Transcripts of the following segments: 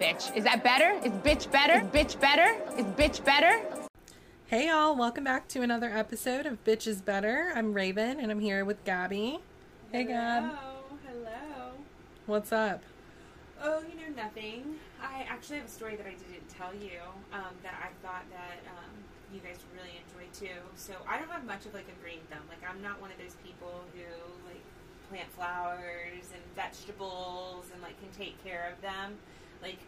Bitch. Is that better? Is bitch better? Is bitch better? Is bitch better? Hey y'all, welcome back to another episode of Bitch is Better. I'm Raven and I'm here with Gabby. Hey Gab. Hello, hello. What's up? Oh, you know nothing. I actually have a story that I didn't tell you um, that I thought that um, you guys would really enjoy too. So I don't have much of like a green thumb. Like I'm not one of those people who like plant flowers and vegetables and like can take care of them. Like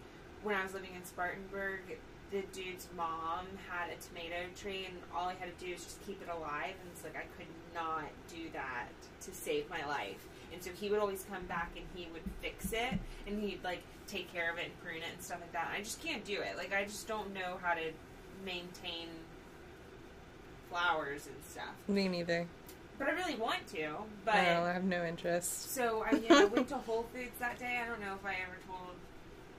when I was living in Spartanburg, the dude's mom had a tomato tree, and all I had to do was just keep it alive. And it's like I could not do that to save my life. And so he would always come back and he would fix it, and he'd like take care of it and prune it and stuff like that. I just can't do it. Like I just don't know how to maintain flowers and stuff. Me neither. But I really want to. But no, I have no interest. so I, you know, went to Whole Foods that day. I don't know if I ever told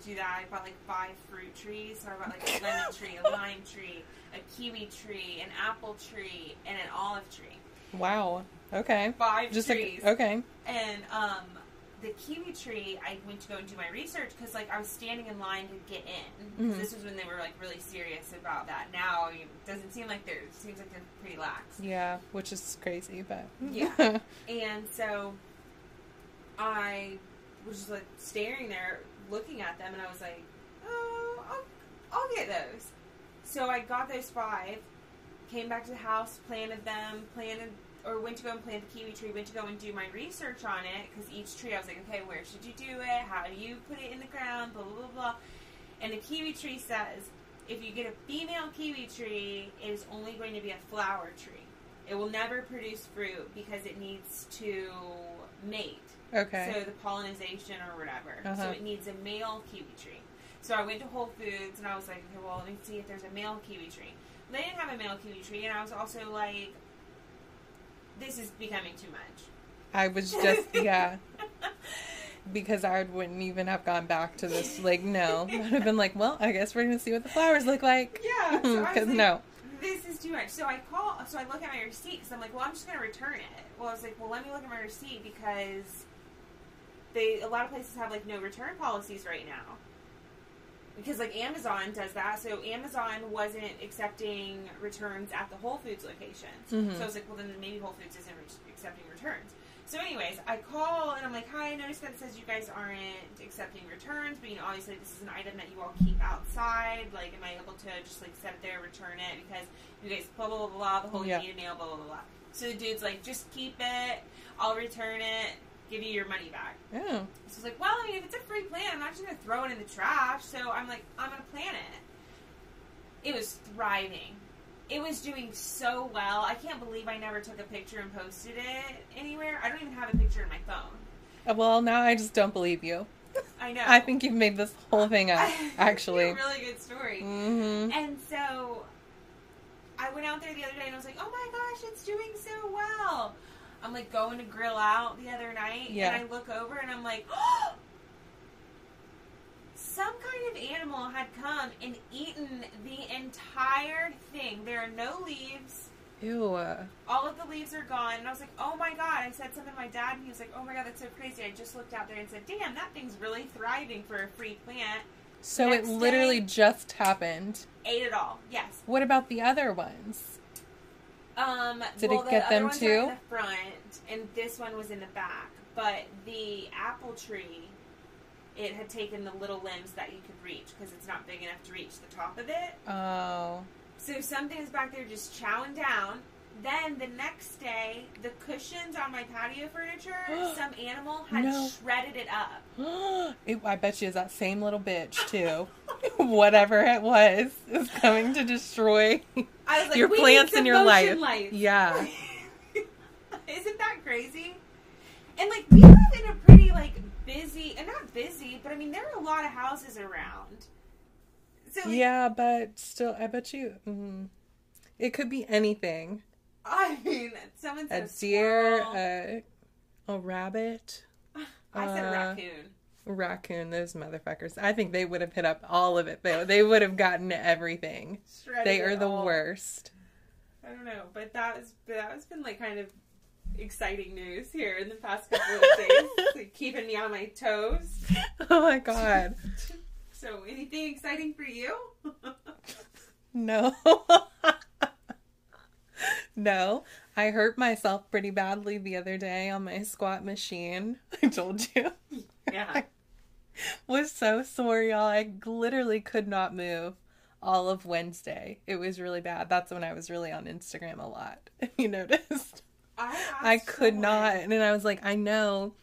you that. I bought like five fruit trees. So I bought like a lemon tree, a lime tree, a kiwi tree, an apple tree, and an olive tree. Wow. Okay. Five Just trees. like okay. And um, the kiwi tree, I went to go and do my research because like I was standing in line to get in. Mhm. This was when they were like really serious about that. Now it doesn't seem like they're it seems like they're pretty lax. Yeah, which is crazy, but Yeah. And so I was just like staring there, looking at them, and I was like, "Oh, I'll, I'll get those." So I got those five, came back to the house, planted them, planted or went to go and plant the kiwi tree. Went to go and do my research on it because each tree I was like, "Okay, where should you do it? How do you put it in the ground?" Blah blah blah blah. And the kiwi tree says, if you get a female kiwi tree, it is only going to be a flower tree. It will never produce fruit because it needs to mate. Okay. So the pollination or whatever. So Uh-huh. it needs a male kiwi tree. So I went to Whole Foods and I was like, okay, well, let me see if there's a male kiwi tree. They didn't have a male kiwi tree, and I was also like, this is becoming too much. I was just yeah. Because I wouldn't even have gone back to this. Like, no. I'd have been like, well, I guess we're going to see what the flowers look like. Yeah, so Because like, no. this is too much. So I call, so I look at my receipt because I'm like, well, I'm just going to return it. Well, I was like, well, let me look at my receipt because they, a lot of places have like no return policies right now. Because like Amazon does that, so Amazon wasn't accepting returns at the Whole Foods locations. Mhm. So I was like, well, then maybe Whole Foods isn't re- accepting returns. So, anyways, I call and I'm like, hi, I noticed that it says you guys aren't accepting returns, but you know, obviously this is an item that you all keep outside. Like, am I able to just like set it there, return it because you guys blah blah blah blah the whole Yeah. you need a mail blah blah blah. blah. So the dude's like, just keep it. I'll return it. Give you your money back. Oh. So it's like, well, I mean, if it's a free plant, I'm not just gonna throw it in the trash. So I'm like, I'm gonna plant it. It was thriving. It was doing so well. I can't believe I never took a picture and posted it anywhere. I don't even have a picture in my phone. Uh, Well, now I just don't believe you. I know. I think you've made this whole thing up, actually. It's a really good story. hmm And so I went out there the other day and I was like, oh my gosh, it's doing so well. I'm like going to grill out the other night Yeah. and I look over and I'm like, oh, some kind of animal had come and eaten the entire thing. There are no leaves. Ew. All of the leaves are gone. And I was like, oh my god. I said something to my dad and he was like, oh my god, that's so crazy. I just looked out there and said, damn, that thing's really thriving for a free plant. So Next it literally day- just happened. Ate it all. Yes. What about the other ones? Um, Did well, it the get other them ones too? In the front, and this one was in the back. But the apple tree, it had taken the little limbs that you could reach because it's not big enough to reach the top of it. Oh. So something is back there just chowing down. Then the next day, the cushions on my patio furniture, some animal had No. shredded it up. it, I bet you is that same little bitch too. Whatever it was is coming to destroy I was like, your plants in your life. lights." Yeah. Isn't that crazy? And like we live in a pretty like busy, and not busy, but I mean there are a lot of houses around. So like, Yeah, but still, I bet you mm, it could be anything. I mean, someone A said a deer, a, a rabbit, I said uh, raccoon. raccoon. Those motherfuckers. I think they would have hit up all of it. Though they would have gotten everything. Shredded They are the all. worst. I don't know, but that was that has been like kind of exciting news here in the past couple of days, like keeping me on my toes. Oh my god. So, anything exciting for you? No. No. I hurt myself pretty badly the other day on my squat machine. I told you. yeah. was so sore, y'all. I literally could not move all of Wednesday. It was really bad. That's when I was really on Instagram a lot. You noticed? I, I could someone- not. And then I was like, I know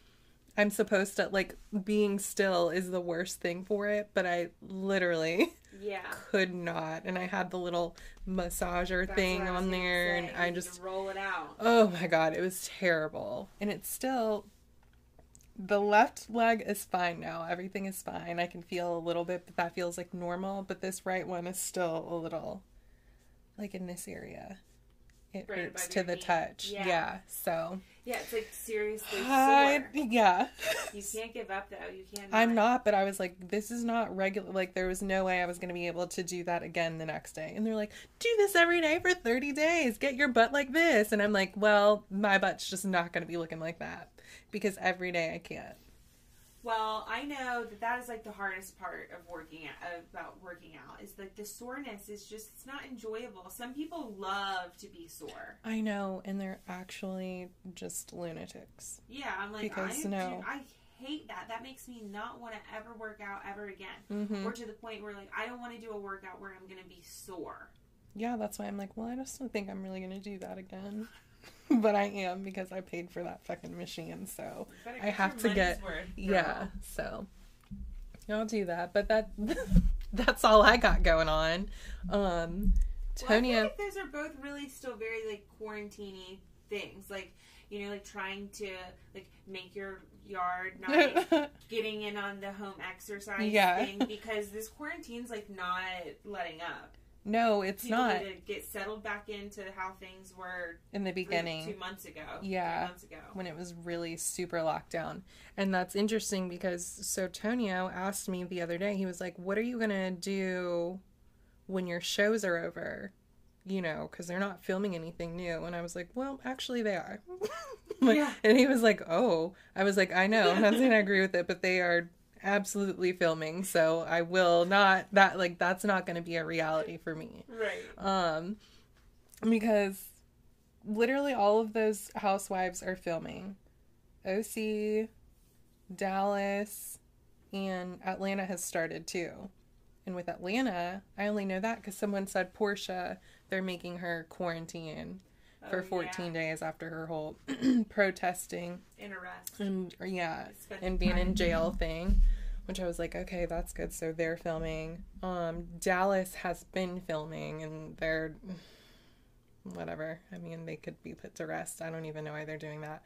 I'm supposed to, like, being still is the worst thing for it, but I literally Yeah. could not. And I had the little massager That's thing what I was on there, say. and I just roll it out. Oh my god, it was terrible. And it's still the left leg is fine now. Everything is fine. I can feel a little bit, but that feels like normal. But this right one is still a little like in this area. It Right hurts to the knee. touch. Yeah. Yeah. So Yeah, it's like seriously I, yeah. You can't give up though. You can't. I'm not, but I was like, this is not regular. Like, there was no way I was going to be able to do that again the next day. And they're like, do this every day for 30 days. Get your butt like this. And I'm like, well, my butt's just not going to be looking like that because every day I can't. Well, I know that that is like the hardest part of working out, about working out is like the soreness is just it's not enjoyable. Some people love to be sore. I know. And they're actually just lunatics. Yeah, I'm like Because I no. I hate that. That makes me not want to ever work out ever again. hmm Or to the point where like I don't want to do a workout where I'm gonna be sore. Yeah, that's why I'm like, well, I just don't think I'm really going to do that again. but I am because I paid for that fucking machine. So I have to get- Yeah, so I'll do that. But that that's all I got going on. Um Well, Tonya like those are both really still very like quarantini things. Like you know, like trying to like make your yard not getting in on the home exercise Yeah. thing because this quarantine's like not letting up. No, it's People not need to get settled back into how things were in the three- beginning two months ago. Yeah. months ago. when it was really super locked down. And that's interesting because so Tonio asked me the other day, he was like, What are you going to do when your shows are over? You know, because they're not filming anything new. And I was like, Well, actually, they are. Like- Yeah. And he was like, Oh. I was like, I know. I'm not saying I agree with it, but they are absolutely filming. So I will not, that, like, that's not going to be a reality for me Right. um because literally all of those housewives are filming oc dallas and atlanta has started too and with atlanta i only know that because someone said porsha they're making her quarantine for Oh, 14 days after her whole protesting yeah. In arrest. and or, yeah and being time. in jail thing which i was like okay that's good so they're filming um dallas has been filming and they're whatever i mean they could be put to rest i don't even know why they're doing that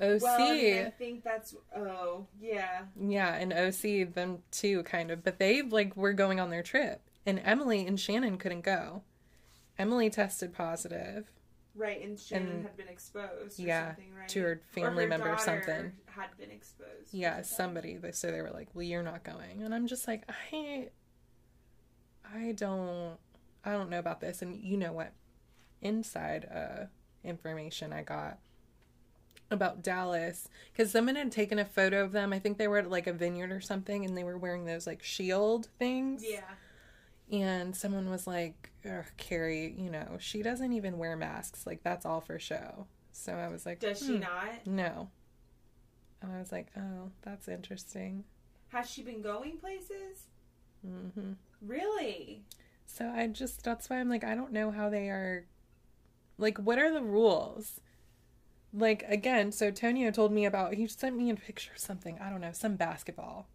oc Well, I think that's oh yeah. yeah and oc them too kind of but they like were going on their trip and emily and shannon couldn't go emily tested positive Right, and Shannon And- had been exposed. Or yeah something, right? to her family her member or something Had been exposed. yeah somebody they so they were like well you're not going and i'm just like i i don't i don't know about this and you know what inside uh information i got about dallas because someone had taken a photo of them i think they were at like a vineyard or something and they were wearing those like shield things Yeah. And someone was like carrie you know she doesn't even wear masks like that's all for show so i was like Does she hmm, not? no and i was like oh that's interesting Has she been going places? Mm-hmm. Really? So I just that's why I'm like I don't know how they are like what are the rules? Like again, so Tonio told me about he sent me a picture of something, I don't know, some basketball.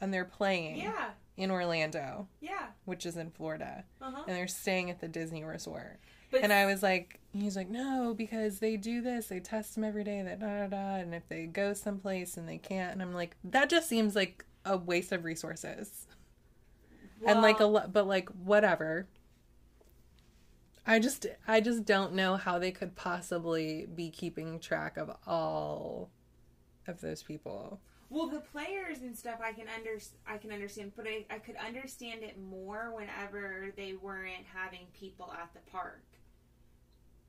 And they're playing Yeah. In Orlando, Yeah. which is in Florida, Uh huh. and they're staying at the Disney resort. But And I was like, he's like, no, because they do this, they test them every day, that da da da, and if they go someplace and they can't, and I'm like, that just seems like a waste of resources and like a lot but like whatever i just i just don't know how they could possibly be keeping track of all of those people well, the players and stuff I can under I can understand, but I, I could understand it more whenever they weren't having people at the park.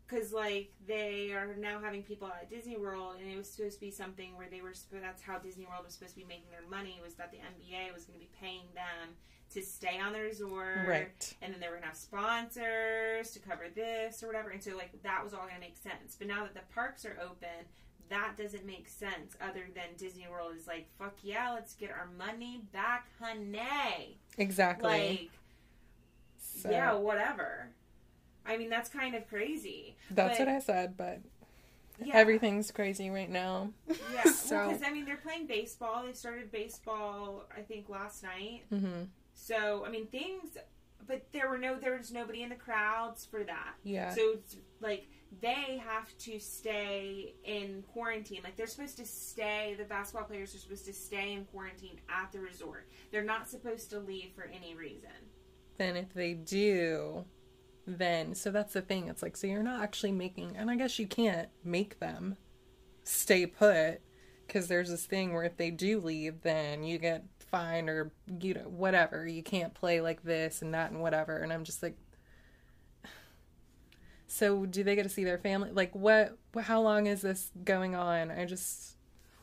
because like they are now having people at Disney World, and it was supposed to be something where they were. That's how Disney World was supposed to be making their money. Was that the NBA was going to be paying them to stay on the resort, Right. And then they were going to have sponsors to cover this or whatever. And so like that was all going to make sense. But now that the parks are open. That doesn't make sense. Other than Disney World is like, fuck yeah, let's get our money back, honey. Exactly. Like, So, yeah, whatever. I mean, that's kind of crazy. That's but- what I said, but Yeah. everything's crazy right now. Yeah, so, well, because I mean, they're playing baseball. They started baseball, I think, last night. hmm So I mean, things, but there were no, there was nobody in the crowds for that. yeah. So it's like they have to stay in quarantine. Like they're supposed to stay. The basketball players are supposed to stay in quarantine at the resort. They're not supposed to leave for any reason. then if they do, then so that's the thing. It's like so you're not actually making, and I guess you can't make them stay put because there's this thing where if they do leave, then you get fined or you know whatever. You can't play like this and that and whatever. And I'm just like. So do they get to see their family? Like what? How long is this going on? I just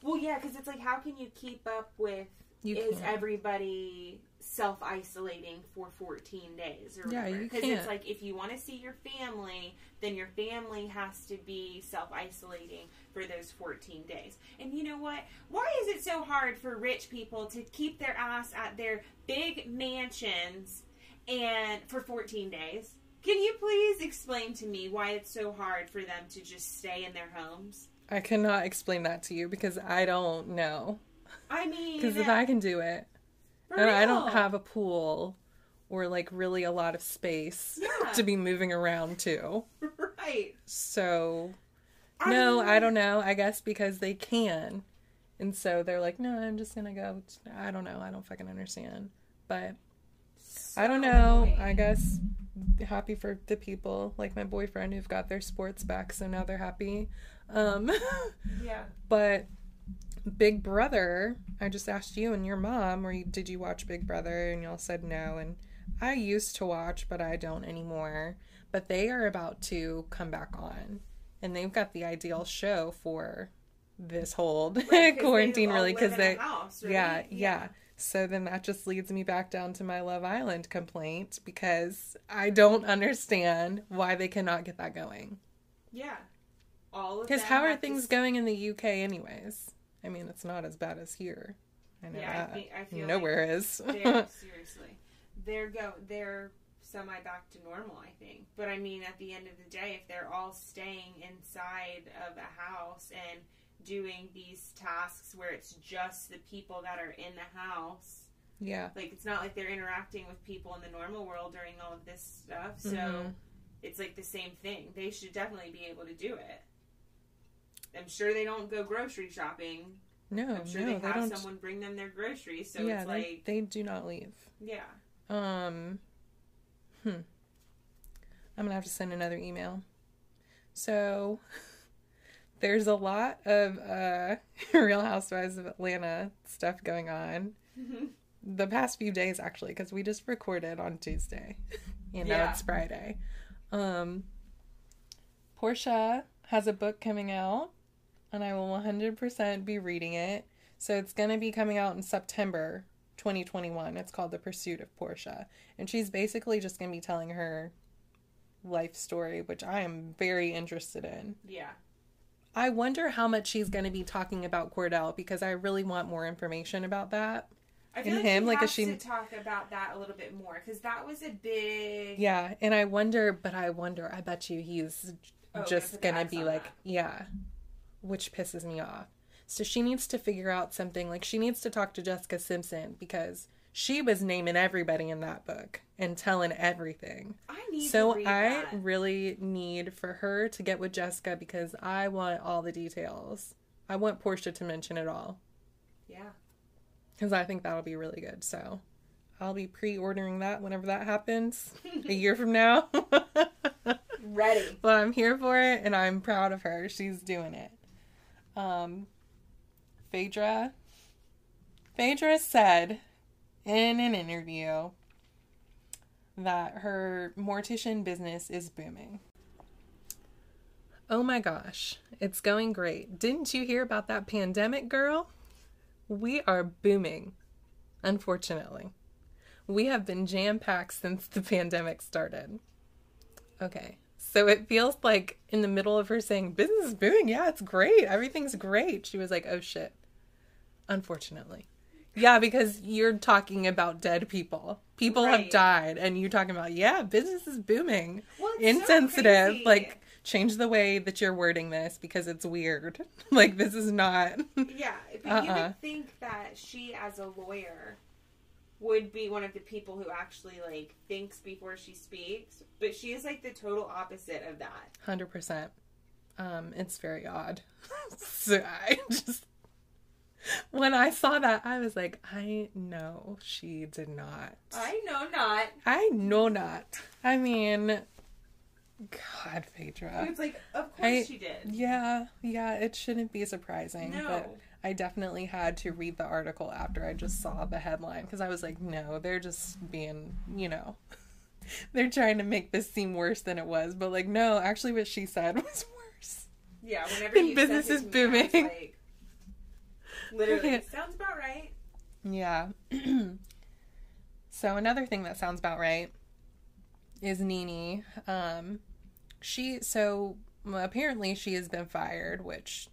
Well, yeah, because it's like, how can you keep up with? You is can't. everybody self isolating for 14 days or Yeah, whatever? Because it's like if you want to see your family, then your family has to be self isolating for those 14 days. And you know what? Why is it so hard for rich people to keep their ass at their big mansions and for 14 days? Can you please explain to me why it's so hard for them to just stay in their homes? I cannot explain that to you because I don't know. I mean, Because if I can do it, and I don't have a pool or like really a lot of space Yeah. to be moving around to. right. So I no, mean, I don't know. I guess because they can. And so they're like, no, I'm just gonna go. I don't know. I don't fucking understand. But I don't know. annoying. I guess happy for the people like my boyfriend who've got their sports back, so now they're happy. Um, Yeah. but Big Brother, I just asked you and your mom, or you, did you watch Big Brother? And y'all said no. And I used to watch, but I don't anymore. But they are about to come back on, and they've got the ideal show for this whole they quarantine, really, because they, house, right? yeah, yeah. So then that just leads me back down to my Love Island complaint because I don't understand why they cannot get that going. Yeah. All of Because how are have to things going in the UK, anyways? I mean, it's not as bad as here. I know Yeah, I that. think- I feel Nowhere is. They're seriously. They're go they're semi back to normal, I think. But I mean at the end of the day if they're all staying inside of a house and doing these tasks where it's just the people that are in the house yeah. like it's not like they're interacting with people in the normal world during all of this stuff so Mhm. it's like the same thing they should definitely be able to do it i'm sure they don't go grocery shopping No, i'm sure no, they they have don't. someone bring them their groceries so yeah, it's they, like they do not leave. yeah Um, hmm. I'm gonna have to send another email. So, there's a lot of uh, Real Housewives of Atlanta stuff going on. The past few days, actually, because we just recorded on Tuesday. you know, Yeah. it's Friday. Um, Porsha has a book coming out, and I will 100% be reading it. So it's going to be coming out in September 2021. It's called The Pursuit of Porsha. And she's basically just going to be telling her life story, which I am very interested in. yeah I wonder how much she's going to be talking about Kordell because I really want more information about that. I feel And like him, she like, has she- to talk about that a little bit more because that was a big Yeah, and I wonder, but I wonder, I bet you he's Oh, just gonna gonna put the be like, that. yeah, which pisses me off. So she needs to figure out something. Like she needs to talk to Jessica Simpson because she was naming everybody in that book and telling everything. I need So I that. really need for her to get with Jessica because I want all the details. I want Porsha to mention it all yeah because I think that'll be really good. So I'll be pre-ordering that whenever that happens a year from now. ready But I'm here for it and I'm proud of her. She's doing it. Um Phaedra Phaedra said in an interview that her mortician business is booming. Oh my gosh, it's going great. Didn't you hear about that pandemic, girl? We are booming, unfortunately. We have been jam packed since the pandemic started. Okay, so it feels like in the middle of her saying, Business is booming. Yeah, it's great. Everything's great. She was like, Oh shit. Unfortunately. Yeah, because you're talking about dead people. People have died, and you're talking about, yeah, business is booming. Well, it's so Insensitive. like, change the way that you're wording this because it's weird. like, this is not. Yeah, but you Uh-uh. would think that she, as a lawyer, would be one of the people who actually like thinks before she speaks, but she is like the total opposite of that. Hundred percent. Um, it's very odd. so I just when I saw that, I was like, I know she did not. I know not. I know not. I mean, God, Phaedra. It's like, of course I- she did. Yeah, yeah, it shouldn't be surprising. No. But I definitely had to read the article after I just saw the headline because I was like, no, they're just being, you know, they're trying to make this seem worse than it was. But like, no, actually, what she said was worse. Yeah, whenever business is it to me, I was booming. like, literally, sounds about right. Yeah. so another thing that sounds about right is NeNe. Um, she so apparently she has been fired, which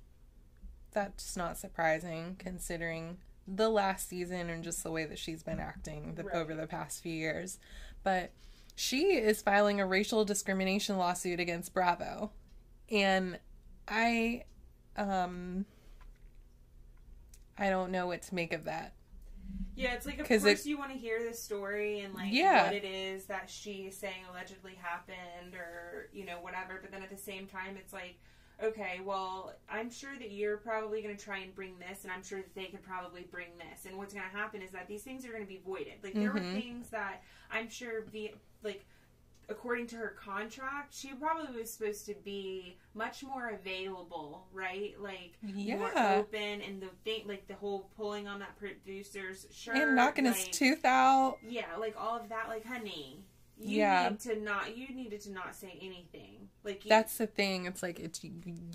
that's not surprising considering the last season and just the way that she's been acting the, Right. over the past few years. But she is filing a racial discrimination lawsuit against Bravo, and I, um, I don't know what to make of that. Yeah, it's like of course it- you want to hear the story and like Yeah. what it is that she's saying allegedly happened or you know whatever, but then at the same time it's like okay, well, I'm sure that you're probably going to try and bring this, and I'm sure that they could probably bring this. And what's going to happen is that these things are going to be voided. Like, there were Mhm. things that I'm sure, the, like, according to her contract, she probably was supposed to be much more available, right? Like, more open, and the thing, like, the whole pulling on that producer's shirt. and knocking like, his tooth out. Yeah, like, all of that. Like, honey. You Yeah. need to not. You needed to not say anything. Like you, That's the thing. It's like it's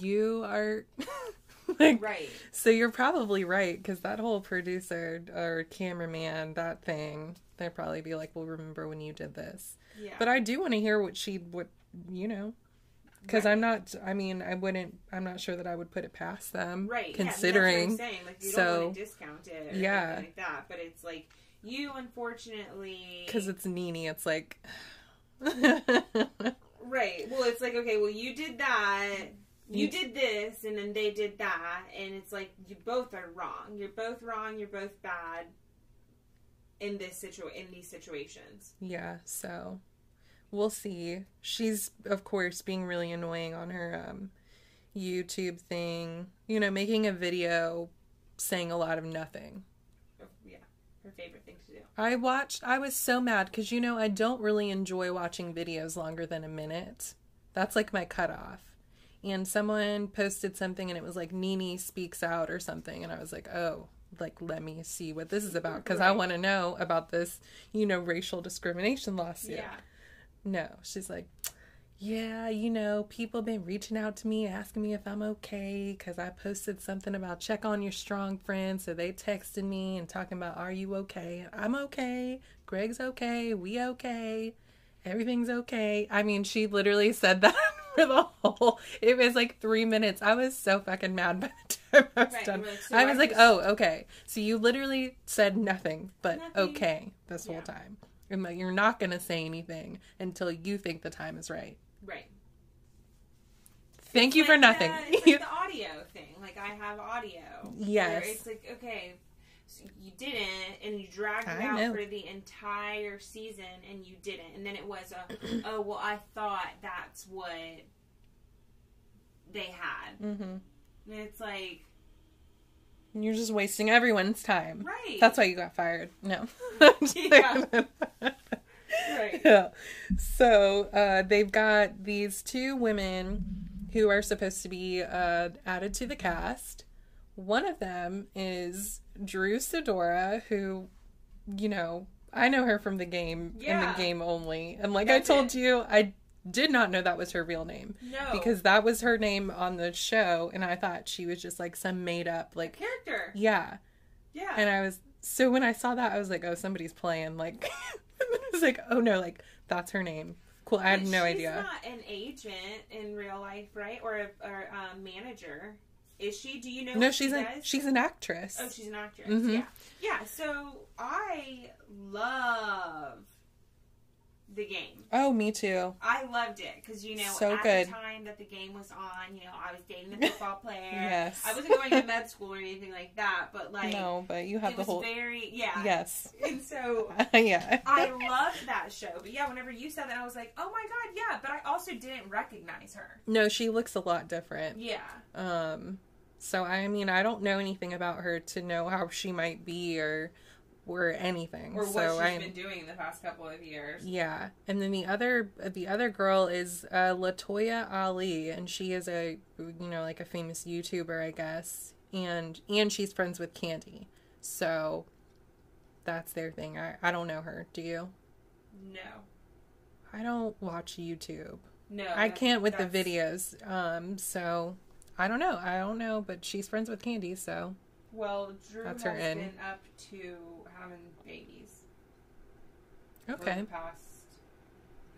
you are like right. so you're probably right because that whole producer or cameraman that thing they'd probably be like, "Well, remember when you did this?" Yeah. But I do want to hear what she would, you know because Right. I'm not. I mean, I wouldn't. I'm not sure that I would put it past them. Right. Considering. yeah, that's what I'm saying. Like you so- don't want to discount it. Yeah. like that. But it's like you unfortunately because it's NeNe. It's like. right. Well, it's like okay. Well, you did that. You- did this, and then they did that, and it's like you both are wrong. You're both wrong. You're both bad. In this situ in these situations. Yeah, so we'll see. She's of course being really annoying on her um YouTube thing. You know, making a video saying a lot of nothing. Oh, Yeah, her favorite thing to do. I watched I was so mad cuz you know, I don't really enjoy watching videos longer than a minute. That's like my cutoff. And someone posted something and it was like NeNe speaks out or something and I was like, "Oh, like let me see what this is about cuz I want to know about this, you know, racial discrimination lawsuit." Yeah. No, she's like, yeah, you know, people been reaching out to me asking me if I'm okay because I posted something about check on your strong friend. So they texted me and talking about, are you okay? I'm okay. Greg's okay. We okay. Everything's okay. I mean, she literally said that for the whole. It was like three minutes. I was so fucking mad by the time I was Right, done. like, so I was like, oh, okay. So you literally said nothing but Nothing. okay this Yeah. whole time. And like, you're not to say anything until you think the time is right. Right. Thank you for nothing. the- it's like the audio thing. Like I have audio. Yes. It's like okay, you didn't, and you dragged it out know. for the entire season, and you didn't, and then it was a oh well, I thought that's what they had, Mm-hmm. and it's like You're just wasting everyone's time. right. That's why you got fired. No. Yeah. right. Yeah. So uh, they've got these two women who are supposed to be uh, added to the cast. One of them is Drew Sidora, who, you know, I know her from the game in Yeah. the game only. And like That's I told it. you, I did not know that was her real name. No. Because that was her name on the show, and I thought she was just like some made up, like, character. yeah. Yeah. And I was, so when I saw that, I was like, oh, somebody's playing. Like, I was like, oh no, like, that's her name. Cool. I had But no she's idea. not an agent in real life, right? Or a or a manager. Is she? Do you know? No, she's she a, does? she's an actress. Oh, she's an actress. Mhm. Yeah, yeah. So I love the game. Oh, me too. I loved it because you know So at good. the time that the game was on, you know, I was dating the football player. Yes. I wasn't going to med school or anything like that, but like no, but you have it the was whole. very yeah. Yes. And so yeah. I loved that show. But yeah, whenever you said that, I was like, oh my god, yeah. But I also didn't recognize her. no, she looks a lot different. Yeah. Um, so I mean, I don't know anything about her to know how she might be or or anything. Or what so she's I'm been doing the past couple of years. yeah. And then the other the other girl is uh, Latoya Ali, and she is a you know like a famous YouTuber, I guess, and and she's friends with Kandi. So that's their thing. I I don't know her. Do you? No. I don't watch YouTube. No. I can't with the videos. Um, so I don't know. I don't know, but she's friends with Kandi, so Well, Drew That's has her in. been up to having babies for okay. the past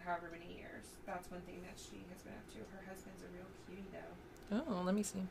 however many years. That's one thing that she has been up to. Her husband's a real cutie, though. Oh, let me see.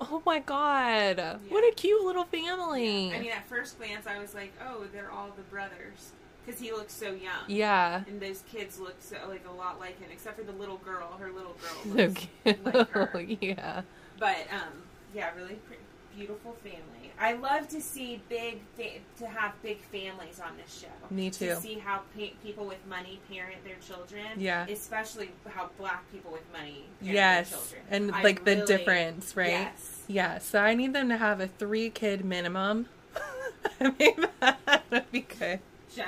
Oh my god. What a cute little family. I mean, at first glance, I was like, oh, they're all the brothers. Because he looks so young. yeah. And those kids look so, like a lot like him, except for the little girl. Her little girl looks like her. yeah. But um, yeah, really pretty, beautiful family. I love to see big fa- to have big families on this show. Me too. To see how pa- people with money parent their children. Yeah. Especially how black people with money parent Yes. their children. And I like the difference, right? Yes. Yeah. So I need them to have a three kid minimum. I mean, that would be good. Jen,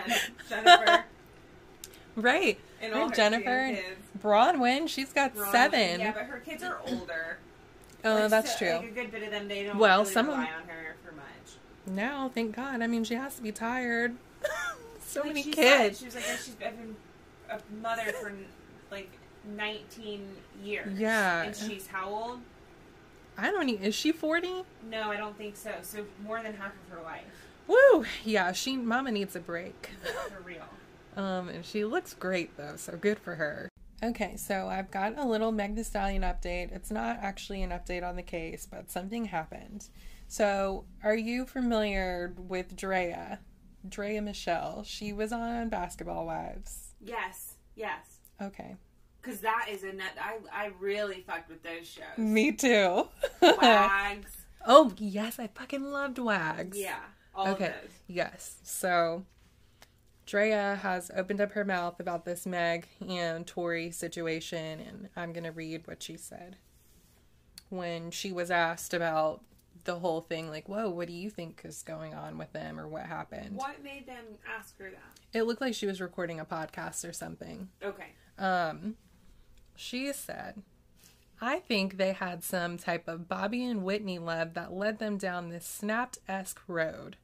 Jennifer Right. and Right, all her Jennifer. Bronwyn, she's got Ron- seven. Yeah, but her kids are older. oh, Like, that's so- true. Like a good bit of them, they don't Well, really some of rely them- on her for much. No, thank God. I mean, she has to be tired. so Like many she kids. Said, she was like, oh, she's been a mother for like 19 years. Yeah. And she's how old? I don't need. Is she forty? No, I don't think so. So more than half of her life. Woo! Yeah, she. Mama needs a break. For real. Um, and she looks great though, so good for her. Okay, so I've got a little Meg Thee Stallion update. It's not actually an update on the case, but something happened. So, are you familiar with Draya? Draya Michele. She was on Basketball Wives. Yes. Yes. Okay. Because that is a nut. I, I really fucked with those shows. Me too. Wags. oh, yes, I fucking loved Wags. Yeah. All okay. Yes. So Draya has opened up her mouth about this Meg and Tory situation, and I'm going to read what she said. When she was asked about the whole thing, like, whoa, what do you think is going on with them or what happened? What made them ask her that? It looked like she was recording a podcast or something. Okay. Um, she said, I think they had some type of Bobby and Whitney love that led them down this snapped esque road.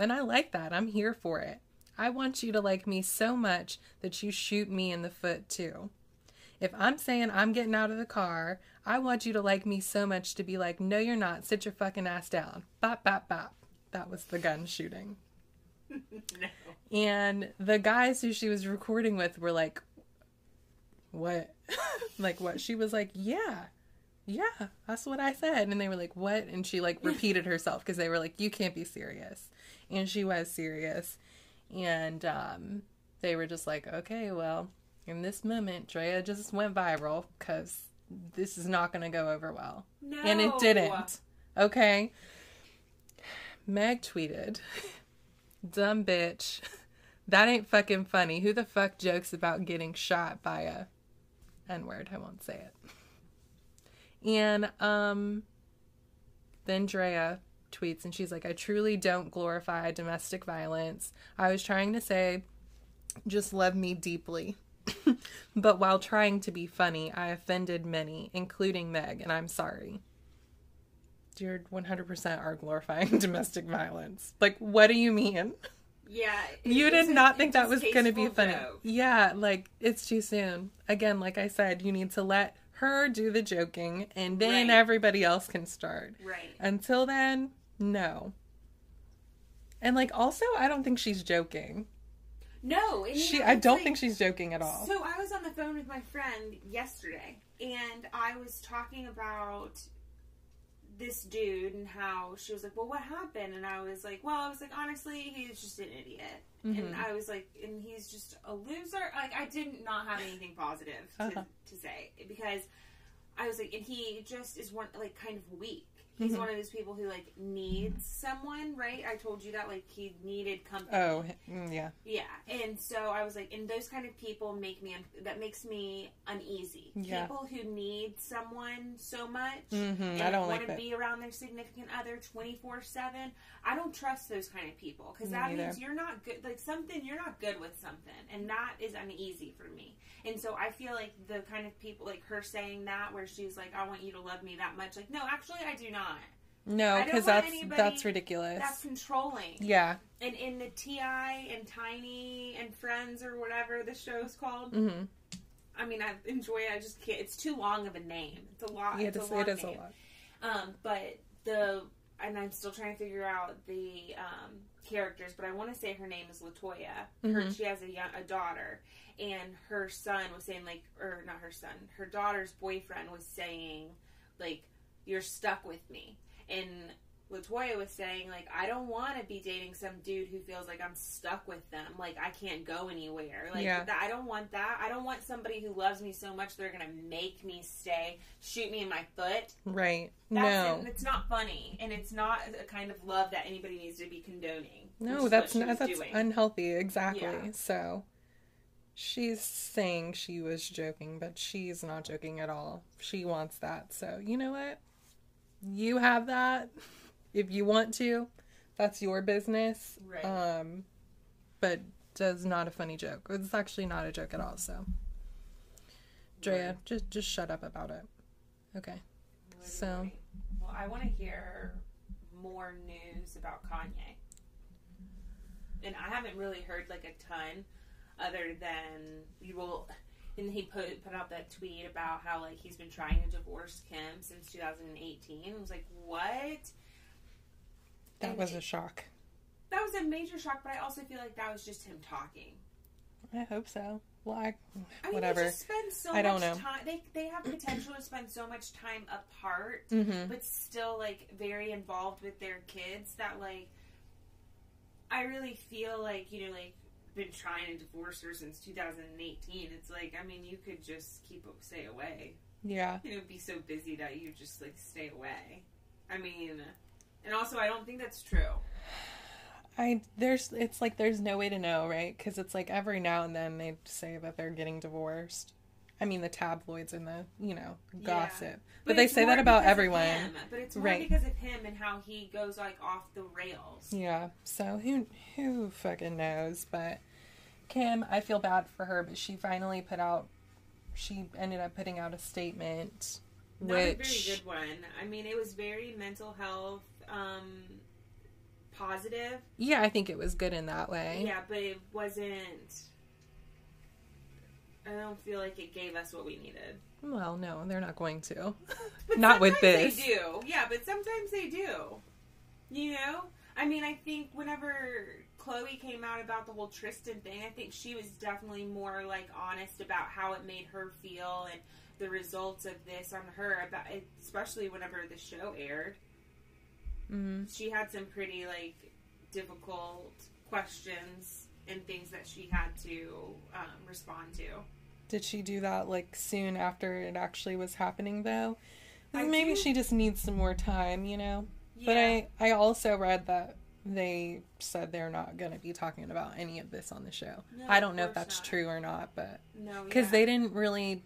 And I like that. I'm here for it. I want you to like me so much that you shoot me in the foot too. If I'm saying I'm getting out of the car, I want you to like me so much to be like, no, you're not. Sit your fucking ass down. Bop, bop, bop. That was the gun shooting. No. And the guys who she was recording with were like, What? like, what? She was like, Yeah, yeah, that's what I said. And they were like, What? And she like repeated herself because they were like, You can't be serious. And she was serious. And um, they were just like, Okay, well, in this moment, Draya just went viral because this is not going to go over well. No. And it didn't. Okay. Meg tweeted, dumb bitch. That ain't fucking funny. Who the fuck jokes about getting shot by a N word? I won't say it. And um then Draya tweets and she's like, I truly don't glorify domestic violence. I was trying to say just love me deeply. but while trying to be funny, I offended many, including Meg, and I'm sorry. You're 100% are glorifying domestic violence. Like, what do you mean? Yeah. You did not think that was going to be funny. joke. Yeah, like it's too soon. Again, like I said, you need to let her do the joking and then Right. everybody else can start. Right. Until then, no. And like also, I don't think she's joking. No, you She know, I don't like- think she's joking at all. So I was on the phone with my friend yesterday, and I was talking about this dude and how she was like, "Well, what happened?" And I was like, "Well, I was like, honestly, he's just an idiot." And I was like, "And he's just a loser." Like I did not have anything positive to, Uh-huh. to say because I was like, and he just is one like kind of weak. He's one of those people who like needs someone, right? I told you that like he needed company. oh, mm, yeah. Yeah, and so I was like, and those kind of people make me that makes me uneasy. Yeah. People who need someone so much Mhm, and I don't want like to be around their significant other twenty four seven. I don't trust those kind of people because that neither. means you're not good. Like something you're not good with something, and that is uneasy for me. And so I feel like the kind of people like her saying that, where she's like, "I want you to love me that much." Like, no, actually, I do not. No, because that's that's ridiculous. That's controlling. yeah. And in the Ti and Tiny and Friends or whatever the show's called, Mm-hmm. I mean, I enjoy it. I just can't. It's too long of a name. It's a lot. Yeah, it's it's, a long it is a lot. Um, but the and I'm still trying to figure out the um, characters, but I want to say her name is Latoya. Her, Mhm. she has a young, a daughter, and her son was saying like, or not her son, her daughter's boyfriend was saying like, "You're stuck with me," and Latoya was saying like, "I don't want to be dating some dude who feels like I'm stuck with them, like I can't go anywhere. Like Yeah. that, I don't want that. I don't want somebody who loves me so much they're gonna make me stay, shoot me in my foot." Right. That's no. it's not funny, and it's not a kind of love that anybody needs to be condoning. No, that's not that's doing. unhealthy. Exactly. Yeah. So she's saying she was joking, but she's not joking at all. She wants that. So you know what? You have that if you want to. That's your business. Right. Um, but does not a funny joke. It's actually not a joke at all. So, Draya, Right. just just shut up about it. Okay. So- well, I want to hear more news about Kanye, and I haven't really heard like a ton, other than you will. And he put put out that tweet about how like he's been trying to divorce Kim since 2018. It was like what? That And was a shock. That was a major shock, but I also feel like that was just him talking. I hope so. Well, I, I mean, whatever. they spend so I don't know. time. They they have potential to spend so much time apart, Mhm. but still like very involved with their kids. That like, I really feel like you know like been trying to divorce her since 2018. It's like I mean you could just keep stay away. Yeah. You know, be so busy that you just like stay away. I mean, and also I don't think that's true. I there's it's like there's no way to know, right? Because it's like every now and then they say that they're getting divorced. I mean, the tabloids and the you know gossip, but, they say that about everyone. him. But it's more Right. because of him and how he goes like off the rails. Yeah. So who who fucking knows? But Kim, I feel bad for her, but she finally put out. She ended up putting out a statement, which Not a very good one. I mean, it was very mental health um, positive. yeah, I think it was good in that way. Yeah, but it wasn't. I don't feel like it gave us what we needed. Well, no, they're not going to. Not with this. They do. Yeah, but sometimes they do. You know? I mean, I think whenever Khloe came out about the whole Tristan thing, I think she was definitely more like honest about how it made her feel and the results of this on her about especially whenever the show aired. Mm, She had some pretty like difficult questions and things that she had to um, respond to. did she do that like soon after it actually was happening though? Maybe she just needs some more time, you know. But I I also read that they said they're not going to be talking about any of this on the show. No, I don't know if that's not. true or not, but no, because yeah. they didn't really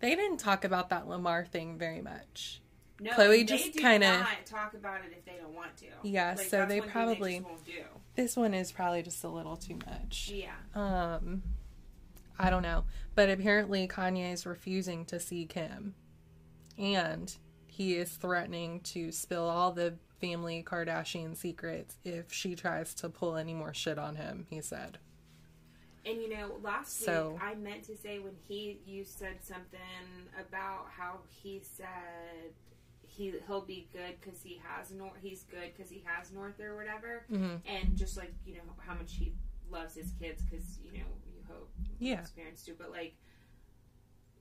they didn't talk about that Lamar thing very much. No, Khloe they just kinda- not talk about it if they don't want to. Yeah, Like, so they probably- just won't do. This one is probably just a little too much. Yeah, Um I don't know, but apparently Kanye is refusing to see Kim. And he is threatening to spill all the family Kardashian secrets if she tries to pull any more shit on him, he said. And you know, last So- week I meant to say when he you said something about how he said he he'll be good because he has North. He's good because he has North or whatever, Mm-hmm. and just like you know how much he loves his kids because you know you hope Yeah. his parents do, but like.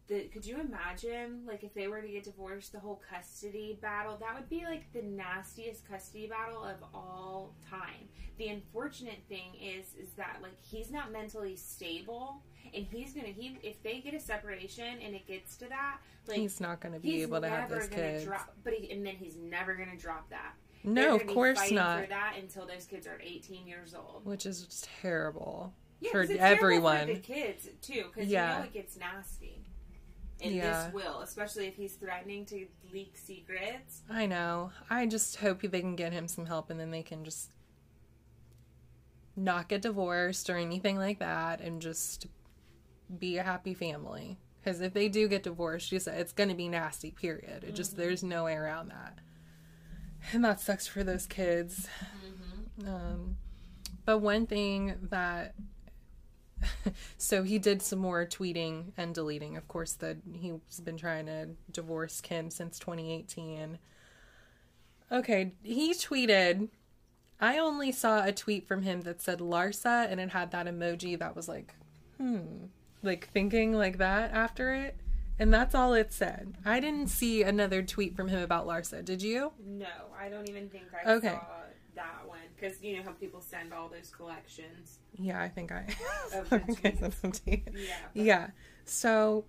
The, could you imagine, like, if they were to get divorced, the whole custody battle? That would be like the nastiest custody battle of all time. The unfortunate thing is, is that like he's not mentally stable, and he's gonna he if they get a separation and it gets to that, like He's not going to be able to have those gonna kids. drop. But he, and then he's never gonna drop that. no, of course not. For that until those kids are 18 years old. Which is terrible Yeah, for it's terrible everyone. For the kids too, because Yeah. you know it gets nasty. And Yeah. this will, especially if he's threatening to leak secrets. I know. I just hope they can get him some help and then they can just not get divorced or anything like that and just be a happy family. Because if they do get divorced, you said it's going to be nasty, period. It just, there's no way around that. And that sucks for those kids. Um, but one thing that so he did some more tweeting and deleting. Of course, that he's been trying to divorce Kim since 2018. Okay, he tweeted. I only saw a tweet from him that said Larsa, and it had that emoji that was like, hmm, like thinking like that after it. And that's all it said. I didn't see another tweet from him about Larsa. Did you? No, I don't even think I Okay. saw that one because you know how people send all those collections. Yeah, I think I. Of the think I sent some to you. Yeah. but- Yeah. So,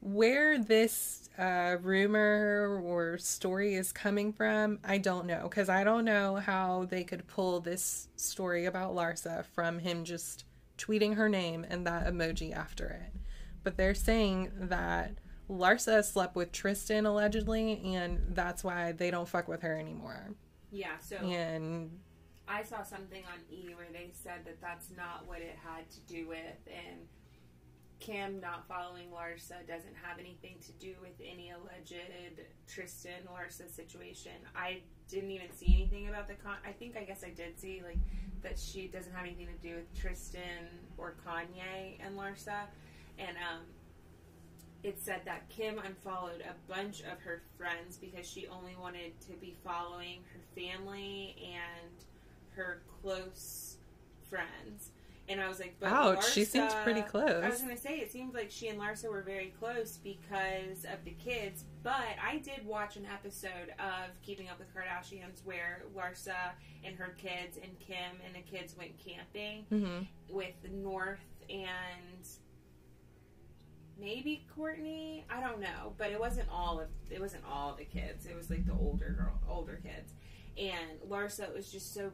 where this uh, rumor or story is coming from, I don't know. Because I don't know how they could pull this story about Larsa from him just tweeting her name and that emoji after it. But they're saying that Larsa slept with Tristan allegedly, and that's why they don't fuck with her anymore. Yeah. So And I saw something on E where they said that that's not what it had to do with, and Kim not following Larsa doesn't have anything to do with any alleged Tristan Larsa situation. I didn't even see anything about the con. I think I guess I did see like that she doesn't have anything to do with Tristan or Kanye and Larsa, and um. It said that Kim unfollowed a bunch of her friends because she only wanted to be following her family and her close friends. And I was like, but ouch, she seems pretty close. I was going to say, it seems like she and Larsa were very close because of the kids. But I did watch an episode of Keeping Up with Kardashians where Larsa and her kids and Kim and the kids went camping hmm with North and maybe Kourtney. I don't know, but it wasn't all of it wasn't all the kids. It was like the older girl, older kids. And Larsa was just so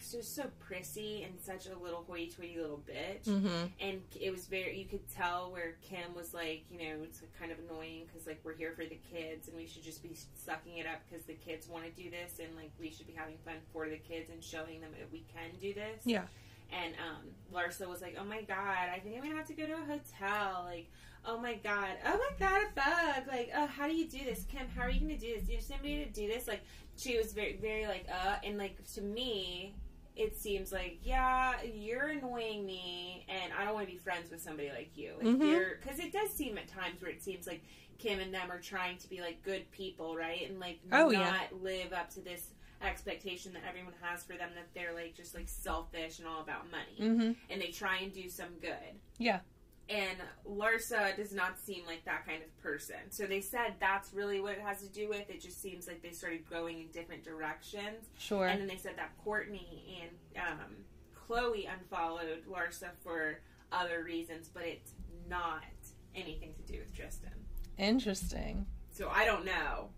just so prissy and such a little hoity-toity little bitch. hmm And it was very you could tell where Kim was like, you know, it's kind of annoying because like we're here for the kids and we should just be sucking it up because the kids want to do this and like we should be having fun for the kids and showing them that we can do this. Yeah. And um, Larsa was like, "Oh my god, I think I'm gonna have to go to a hotel." Like, "Oh my god, oh my god, a bug!" Like, "Oh, how do you do this, Kim? How are you gonna do this? Do you have somebody to do this?" Like, she was very, very like, "Uh," and like to me, it seems like, yeah, you're annoying me, and I don't want to be friends with somebody like you. Like, Mhm. you're because it does seem at times where it seems like Kim and them are trying to be like good people, right? And like Oh, not yeah. live up to this expectation that everyone has for them that they're like just like selfish and all about money hmm and they try and do some good Yeah. And Larsa does not seem like that kind of person so they said that's really what it has to do with it just seems like they started going in different directions Sure. and then they said that Kourtney and um, Khloe unfollowed Larsa for other reasons but it's not anything to do with Tristan Interesting. so I don't know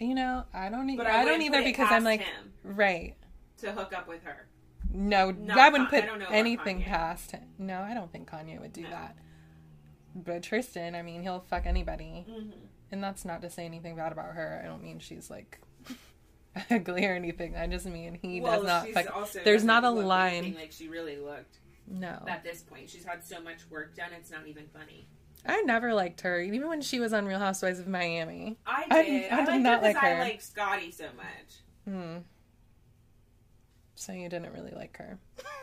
You know, I don't. E- but I, I, don't either because I'm like, him right. to hook up with her No, Not I wouldn't Con- I put know anything past him. No, I don't think Kanye would do No. that. But Tristan, I mean, he'll fuck anybody, mm-hmm. and that's not to say anything bad about her. I don't mean she's like ugly or anything. I just mean he does not. Fuck. also there's doesn't a line. like she really looked No, at this point. She's had so much work done; it's not even funny. I never liked her, even when she was on Real Housewives of Miami. I I- did. I I, did liked not like her. I like Scottie so much. So you didn't really like her.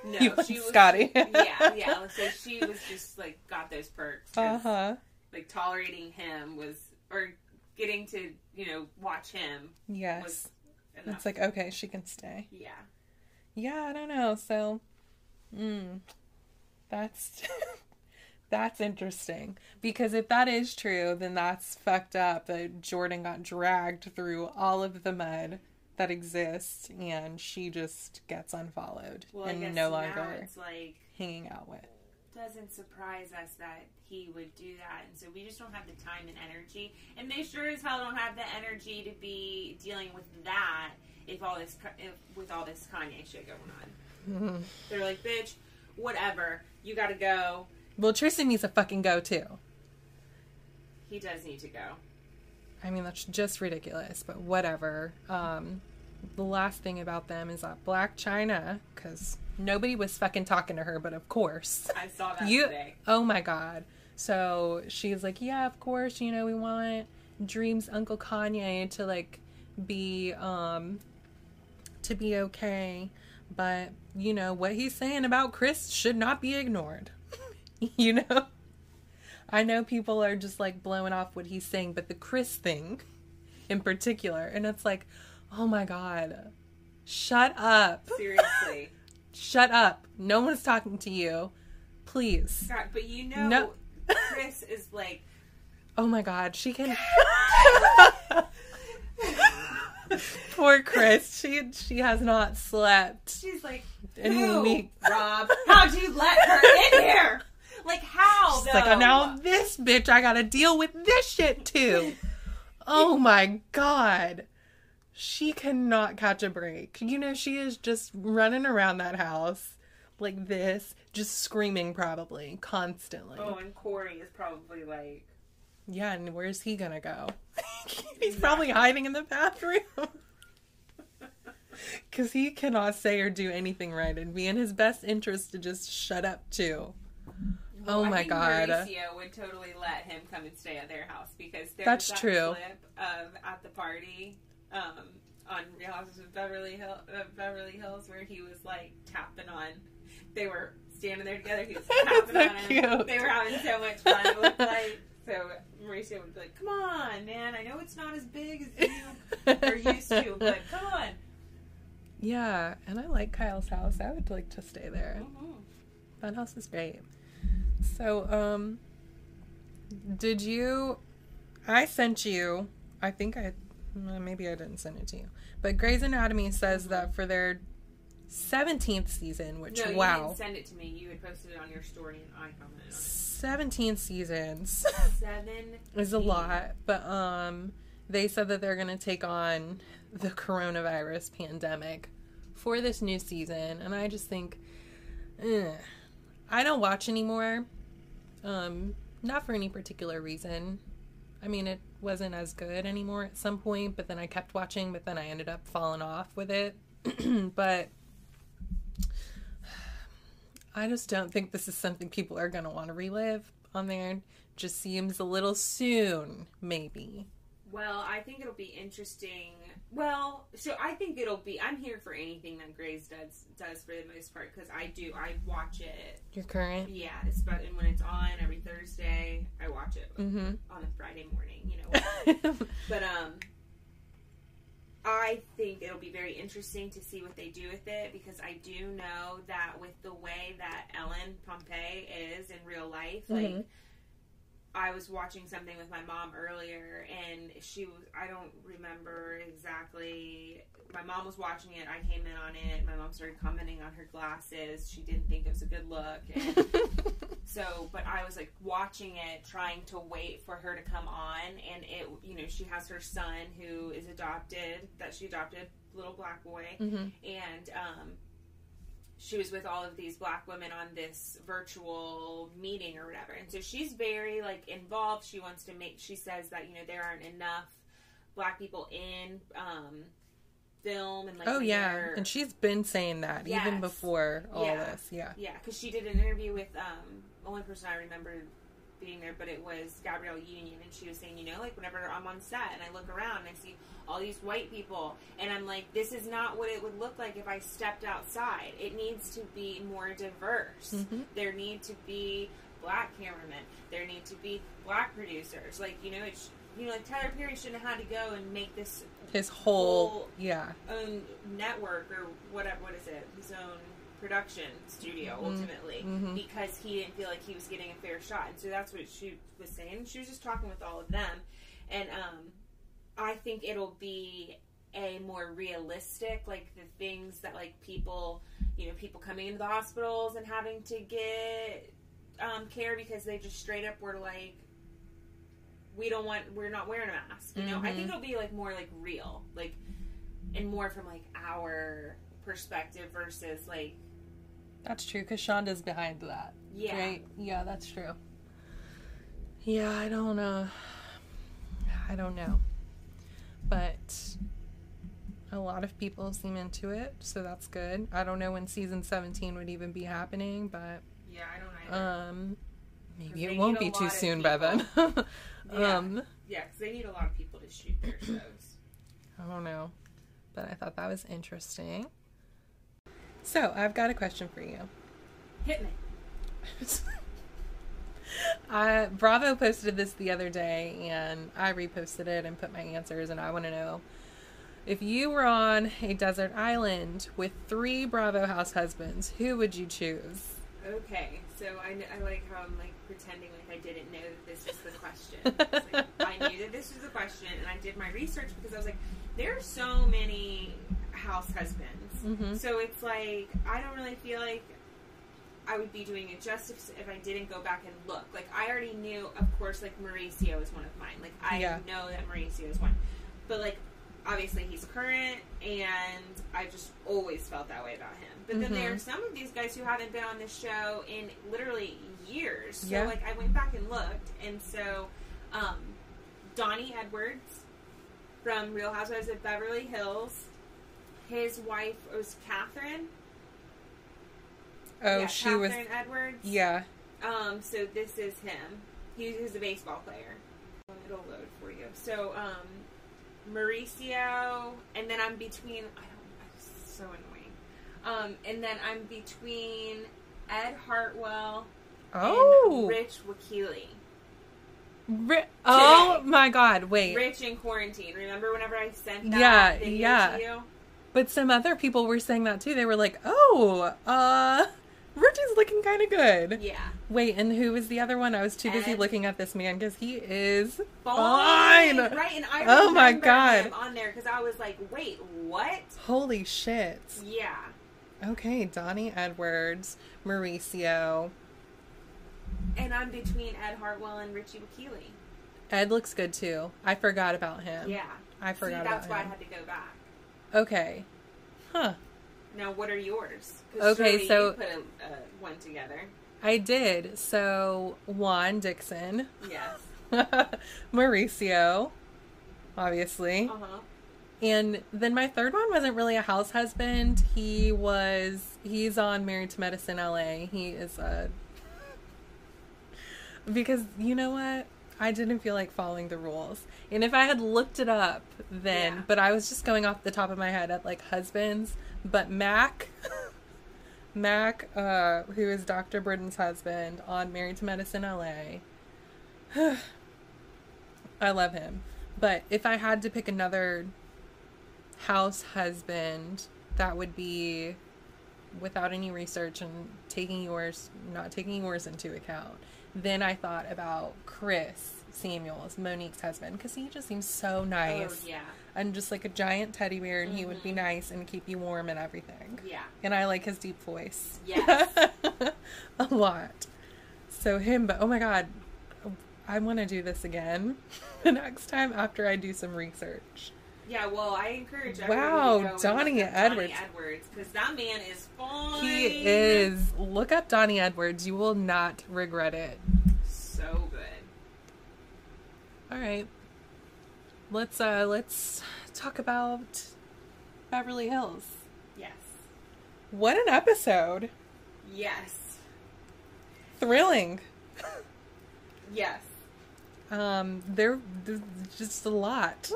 No, You she was Scottie. yeah, yeah. So she was just like got those perks. Uh huh. Like tolerating him was, or getting to you know watch him Yes. was. It's like okay, she can stay. yeah. Yeah, I don't know. So, mm, that's that's interesting because if that is true, then that's fucked up. That Jordyn got dragged through all of the mud that exists, and she just gets unfollowed Well, and no longer it's like hanging out with. doesn't surprise us that he would do that, and so we just don't have the time and energy, and they sure as hell don't have the energy to be dealing with that if all this if, with all this Kanye shit going on. They're like, bitch, whatever, you got to go. Well, Tristan needs to fucking go too. He does need to go. I mean, that's just ridiculous, but whatever. Um, the last thing about them is that Blac Chyna, because nobody was fucking talking to her, but of course. I saw that you, today. oh my god. So she's like, yeah, of course, you know, we want Dream's Uncle Kanye to like be, um, to be okay, but you know, what he's saying about Kris should not be ignored. you know? I know people are just like blowing off what he's saying, but the Kris thing in particular, and it's like, oh my god, shut up, Seriously, shut up. No one's talking to you. Please. God, but you know, No. Kris is like, Oh my god, she can. Poor Kris. She she has not slept. she's like, week- Rob? How'd you let her in here? Like how? She's like, now this bitch, I gotta deal with this shit too. Oh my god. She cannot catch a break. You know, she is just running around that house like this, just screaming probably constantly. Oh, and Corey is probably like, Yeah, and where's he gonna go? He's probably hiding in the bathroom. Because he cannot say or do anything right. It'd be in his best interest to just shut up, too. Oh I my think god. Mauricio would totally let him come and stay at their house because there's That's that true. clip of at the party um, on Real Houses of Beverly, Hill, uh, Beverly Hills where he was like tapping on. They were standing there together. He was tapping so on him. cute. They were having so much fun. It looked like so. Mauricio would be like, "Come on, man! I know it's not as big as you are used to, but come on." Yeah, and I like Kyle's house. I would like to stay there. Mhm. That house is great. So, um, did you? I sent you. I think I, maybe I didn't send it to you. But Grey's Anatomy says that for their seventeenth season, which No, you wow, didn't send it to me. You had posted it on your story, and I commented on it. seventeen seasons Seven is a lot. But um, they said that they're gonna take on the coronavirus pandemic for this new season, and I just think, eh, I don't watch anymore. Um, not for any particular reason. I mean, it wasn't as good anymore at some point, but then I kept watching, but then I ended up falling off with it. but I just don't think this is something people are going to want to relive on there. Just seems a little soon, maybe. Well, I think it'll be interesting. Well, so I think it'll be. I'm here for anything that Grey's does does for the most part because I do. I watch it. Your current? Yeah, it's but and when it's on every Thursday, I watch it Mm-hmm. on a Friday morning. You know, but um, I think it'll be very interesting to see what they do with it because I do know that with the way that Ellen Pompeo is in real life, like. I was watching something with my mom earlier, and she was, I don't remember exactly. My mom was watching it. I came in on it. My mom started commenting on her glasses. She didn't think it was a good look. And so, but I was like watching it, trying to wait for her to come on. And it, you know, she has her son who is adopted, that she adopted, little black boy. mm-hmm. And, um, she was with all of these black women on this virtual meeting or whatever. And so she's very like involved. She wants to make she says that, you know, there aren't enough black people in um film and like Oh yeah, and she's been saying that even before all Yeah. this. Yeah. yeah, because she did an interview with um only person I remember being there, but it was Gabrielle Union, and she was saying, you know, like whenever I'm on set and I look around and I see all these white people, and I'm like, this is not what it would look like if I stepped outside. It needs to be more diverse. Mhm. There need to be black cameramen. There need to be black producers. Like you know, it's you know, like Tyler Perry shouldn't have had to go and make this His whole, Whole- yeah. own network or whatever. What is it? His own production studio ultimately Mhm. because he didn't feel like he was getting a fair shot. And so that's what she was saying. She was just talking with all of them, and um, I think it'll be a more realistic, like the things that like people, you know, people coming into the hospitals and having to get um, care because they just straight up were like. We don't want. We're not wearing a mask. You know. I Mhm. think it'll be like more like real, like, and more from like our perspective versus like That's true, because Shonda's behind that. yeah. Right? Yeah, that's true. Yeah, I don't uh I don't know. But a lot of people seem into it, so that's good. I don't know when season 17 would even be happening, but Yeah, I don't either. um maybe it won't be too lot of soon by then. Yeah. um yeah, because they need a lot of people to shoot their shows. I don't know. But I thought that was interesting. So, I've got a question for you. Hit me. I Bravo posted this the other day and I reposted it and put my answers and I want to know if you were on a desert island with three Bravo house husbands, who would you choose? Okay, so I, I like how I'm like pretending like I didn't know that this was the question. Like, I knew that this was the question, and I did my research because I was like, there are so many house husbands. Mhm. So it's like I don't really feel like I would be doing it justice if I didn't go back and look. Like I already knew, of course, like Mauricio is one of mine. Like I Yeah. know that Mauricio is one, but like obviously he's current, and I just always felt that way about him. But then there Mhm. are some of these guys who haven't been on this show in literally years. So Yeah. like I went back and looked, and so um, Donnie Edwards from Real Housewives of Beverly Hills. His wife was Catherine. Oh, yeah, she was Edwards. Yeah. Um. So this is him. He was a baseball player. It'll load for you. So um, Mauricio, and then I'm between. I don't. I'm so annoying. Um, and then I'm between Ed Hartwell Oh. and Rich Wakile. Ri- oh my god, wait. Rich in quarantine. Remember whenever I sent that Yeah, yeah. But some other people were saying that too. They were like, "Oh, uh Richie's looking kind of good." Yeah. Wait, and who was the other one? I was too busy Ed. looking at this man because he is Fine. fine. Right, and I Oh my God. him on there because I was like, wait, what? Holy shit. Yeah. Okay, Donnie Edwards, Mauricio. And I'm between Ed Hartwell and Richie Wakile. Ed looks good too. I forgot about him. Yeah. I forgot See, that's about why him. I had to go back. Okay. Huh. Now, what are yours? Okay, so- you put a, uh, one together. I did. So Juan Dixon, Yes. Mauricio, obviously. Uh huh. And then my third one wasn't really a house husband. He was he's on Married to Medicine LA. He is a because you know what? I didn't feel like following the rules. And if I had looked it up then, Yeah. but I was just going off the top of my head at like husbands, but Mac Mac, uh, who is Dr. Burden's husband on Married to Medicine LA. I love him. But if I had to pick another house husband, that would be without any research and taking yours, not taking yours into account. Then I thought about Chris Samuels, Monique's husband, because he just seems so oh, nice Oh, yeah. and just like a giant teddy bear, and he would be mm-hmm. nice and keep you warm and everything. Yeah. And I like his deep voice. Yes. a lot. So him, but oh my god, I want to do this again the next time after I do some research. Yeah, well, I encourage Wow, to go and Donnie Edwards. Donnie Edwards, because that man is fine. He is. Look up Donnie Edwards. You will not regret it. All right. Let's uh let's talk about Beverly Hills. Yes. What an episode. Yes. Thrilling. Yes. Um, there, there's just a lot.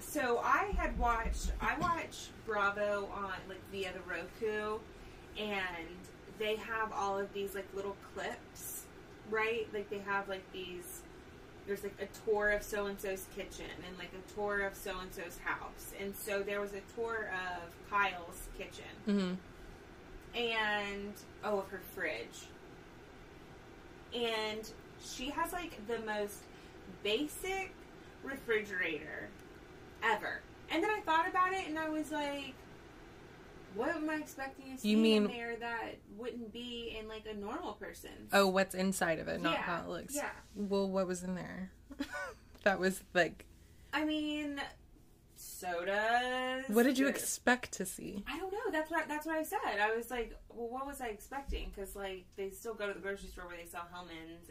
So I had watched I watched Bravo on like via the Roku and they have all of these like little clips, right? Like they have like these there's like a tour of so and so's kitchen and like a tour of so and so's house. And so there was a tour of Kyle's kitchen hmm and oh of her fridge and she has like the most basic refrigerator ever and then i thought about it and i was like what am i expecting to see You mean- in there that wouldn't be in like a normal person Oh, what's inside of it, not Yeah, how it looks. yeah. Well, what was in there? that was like, i mean sodas what did you expect to see? I don't know. That's what that's what I said. I was like, well, what was I expecting? Because like they still go to the grocery store where they sell Hellmann's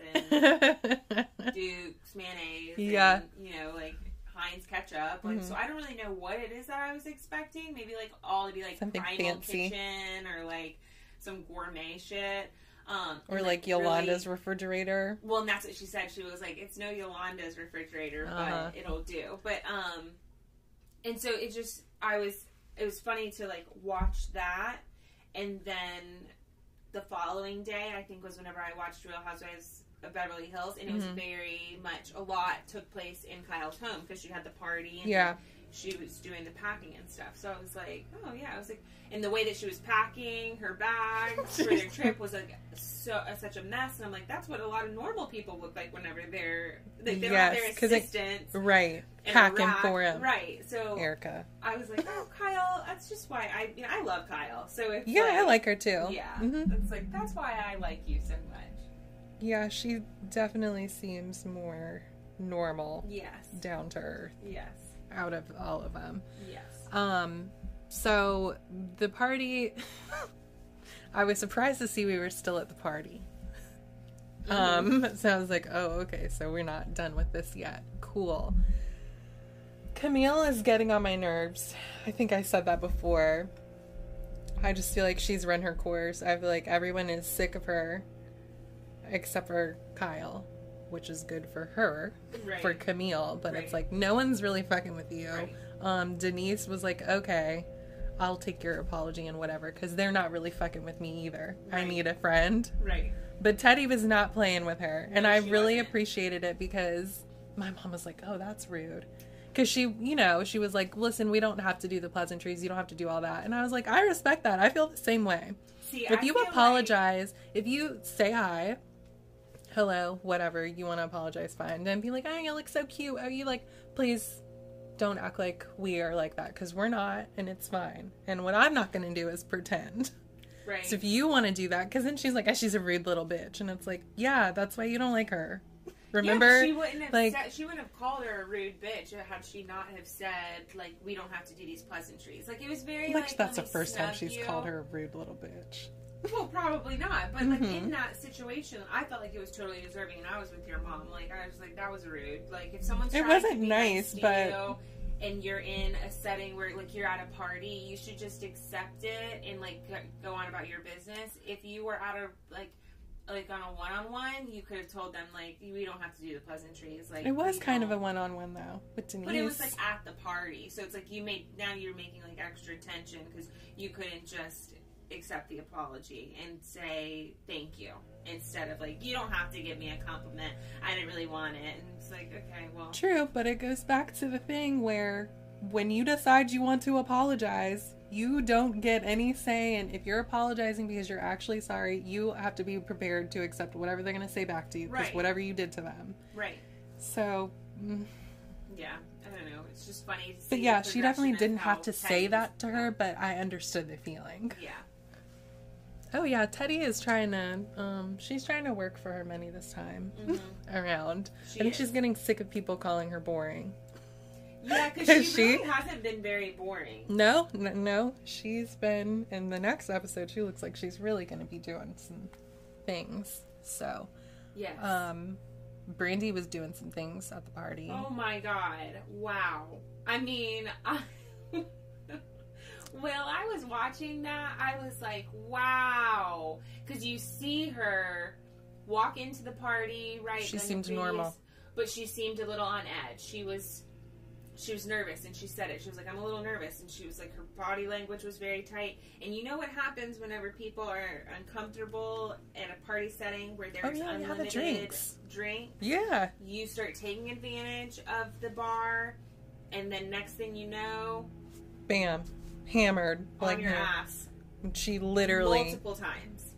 and Duke's mayonnaise. Yeah. And, you know, like Heinz ketchup. Like, Mhm. so I don't really know what it is that I was expecting. Maybe like all to be like Something primal fancy. kitchen or like some gourmet shit. Um, or like Yolanda's really- refrigerator. well, and that's what she said. She was like, "It's no Yolanda's refrigerator, Uh-huh. but it'll do." But um, and so it just, I was, it was funny to like watch that, and then the following day, I think was whenever I watched Real Housewives of Beverly Hills, and it was Mhm. very much a lot took place in Kyle's home because she had the party, and Yeah. she was doing the packing and stuff. So I was like, oh yeah, I was like, and the way that she was packing her bags for their trip was like so uh, such a mess. And I'm like, that's what a lot of normal people look like whenever they're they, they don't have Yes, their 'cause it- Right. Packing rack. for him. right? So Erika. I was like, oh Kyle, that's just why I you know I love Kyle. So if Yeah, I like her too. yeah, hmm it's like that's why I like you so much. Yeah, she definitely seems more normal, Yes, down to earth yes, out of all of them. yes. Um, so the party, I was surprised to see we were still at the party. Um, so I was like, oh, okay, so we're not done with this yet. Cool. Camille is getting on my nerves. I think I said that before. I just feel like she's run her course. I feel like everyone is sick of her except for Kyle, which is good for her, Right. for Camille, but it's like no one's really fucking with you. Right. Um, Denise was like, okay, I'll take your apology and whatever, because they're not really fucking with me either. I need a friend. Right. But Teddi was not playing with her, and No, I really wasn't. appreciated it because my mom was like, "Oh, that's rude," because she, you know, she was like, "Listen, we don't have to do the pleasantries. You don't have to do all that." And I was like, "I respect that. I feel the same way. See, if I you feel like- apologize, if you say hi, hello, whatever, you want to apologize, fine. Then be like, "Oh, you look so cute. Oh, you like, please." Don't act like we are like that because we're not, and it's fine. And what I'm not going to do is pretend. right. So if you want to do that, because then she's like, oh, she's a rude little bitch, and it's like, yeah, that's why you don't like her. Remember? Yeah, she wouldn't have like- said, she wouldn't have called her a rude bitch had she not have said like we don't have to do these pleasantries. Like it was very like like that's the first time she's you. called her a rude little bitch. Well, probably not. But like Mhm. in that situation, I felt like it was totally deserving, and I was with your mom. Like I was like that was rude. Like if someone's It trying wasn't nice, but- and you're in a setting where like you're at a party, you should just accept it and like go- on about your business. If you were at a like like on a one-on-one, you could have told them like we don't have to do the pleasantries. Like It was kind of a one-on-one though with Denise. But it was like at the party, so it's like you made now you're making like extra tension because you couldn't just accept the apology and say thank you instead of like you don't have to give me a compliment. I didn't really want it, and it's like okay, well, True, but it goes back to the thing where when you decide you want to apologize, you don't get any say. And if you're apologizing because you're actually sorry, you have to be prepared to accept whatever they're going to say back to you because Right. whatever you did to them. right, So, mm, yeah, I don't know. It's just funny. But yeah, she definitely didn't have to say that to her, but I understood the feeling. Yeah, Oh yeah, Teddi is trying to um she's trying to work for her money this time around. She I think is. she's getting sick of people calling her boring. yeah, because she, She- really hasn't been very boring. No, n- no, she's been in the next episode. She looks like she's really going to be doing some things. So, Yes. um, Brandi was doing some things at the party. Oh my god. Wow. I mean, I, well, I was watching that. I was like, wow. Because you see her walk into the party, right? She seemed normal. but she seemed a little on edge. She was she was nervous and she said it. She was like, I'm a little nervous and she was like her body language was very tight. And you know what happens whenever people are uncomfortable in a party setting where oh, there's Oh, yeah, have the unlimited drinks. drink, Yeah. you start taking advantage of the bar and then next thing you know, Bam. Hammered. on Like your her. ass. She literally Multiple times.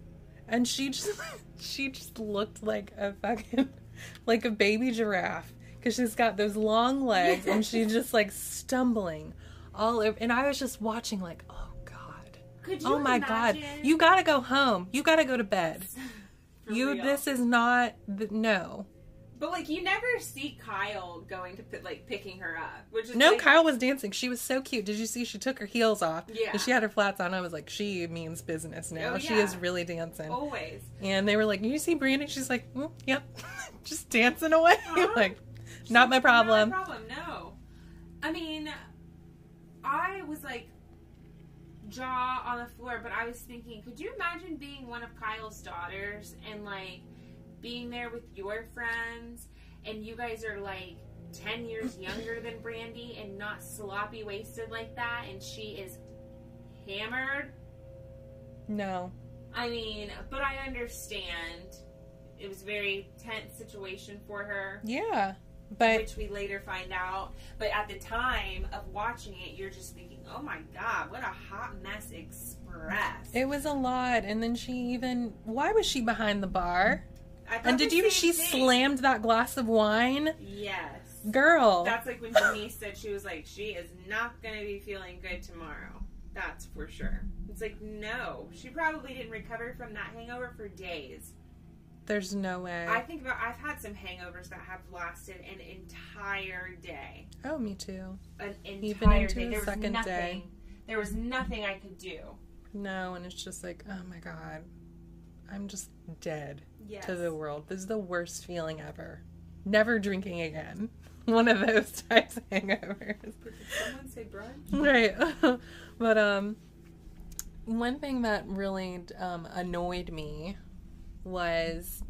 and she just she just looked like a fucking like a baby giraffe because she's got those long legs and she's just like stumbling all over and i was just watching like oh god Could oh you oh my god you gotta go home you gotta go to bed you real. this is not the, no But like you never see Kyle going to like picking her up, which is no like, kyle was dancing she was so cute did you see she took her heels off Yeah. and she had her flats on i was like she means business now Oh, she is really dancing always. And they were like, "You see Brandi?" She's like, mm, "Yep," just dancing away. Uh-huh. like, not my problem. Not my problem. No. I mean, I was like jaw on the floor, but I was thinking, could you imagine being one of Kyle's daughters and like being there with your friends, and you guys are like. 10 years younger than Brandi and not sloppy wasted like that, and she is hammered. No, I mean, but I understand. It was a very tense situation for her. yeah, but which we later find out. But at the time of watching it, you're just thinking, "Oh my god, what a hot mess express!" it was a lot. And then she even, why was she behind the bar? And did you? She thing. slammed that glass of wine, Yes, girl. that's like when Denise said she was like, "She is not going to be feeling good tomorrow." That's for sure. It's like no, she probably didn't recover from that hangover for days. There's no way. I think about I've had some hangovers that have lasted an entire day. oh, me too. An entire Even into day. the There was second nothing. day. There was nothing I could do. No, and it's just like, oh my god, I'm just dead Yes. to the world. This is the worst feeling ever. Never drinking again. One of those types of hangovers. Did someone say brunch? right but um one thing that really um annoyed me was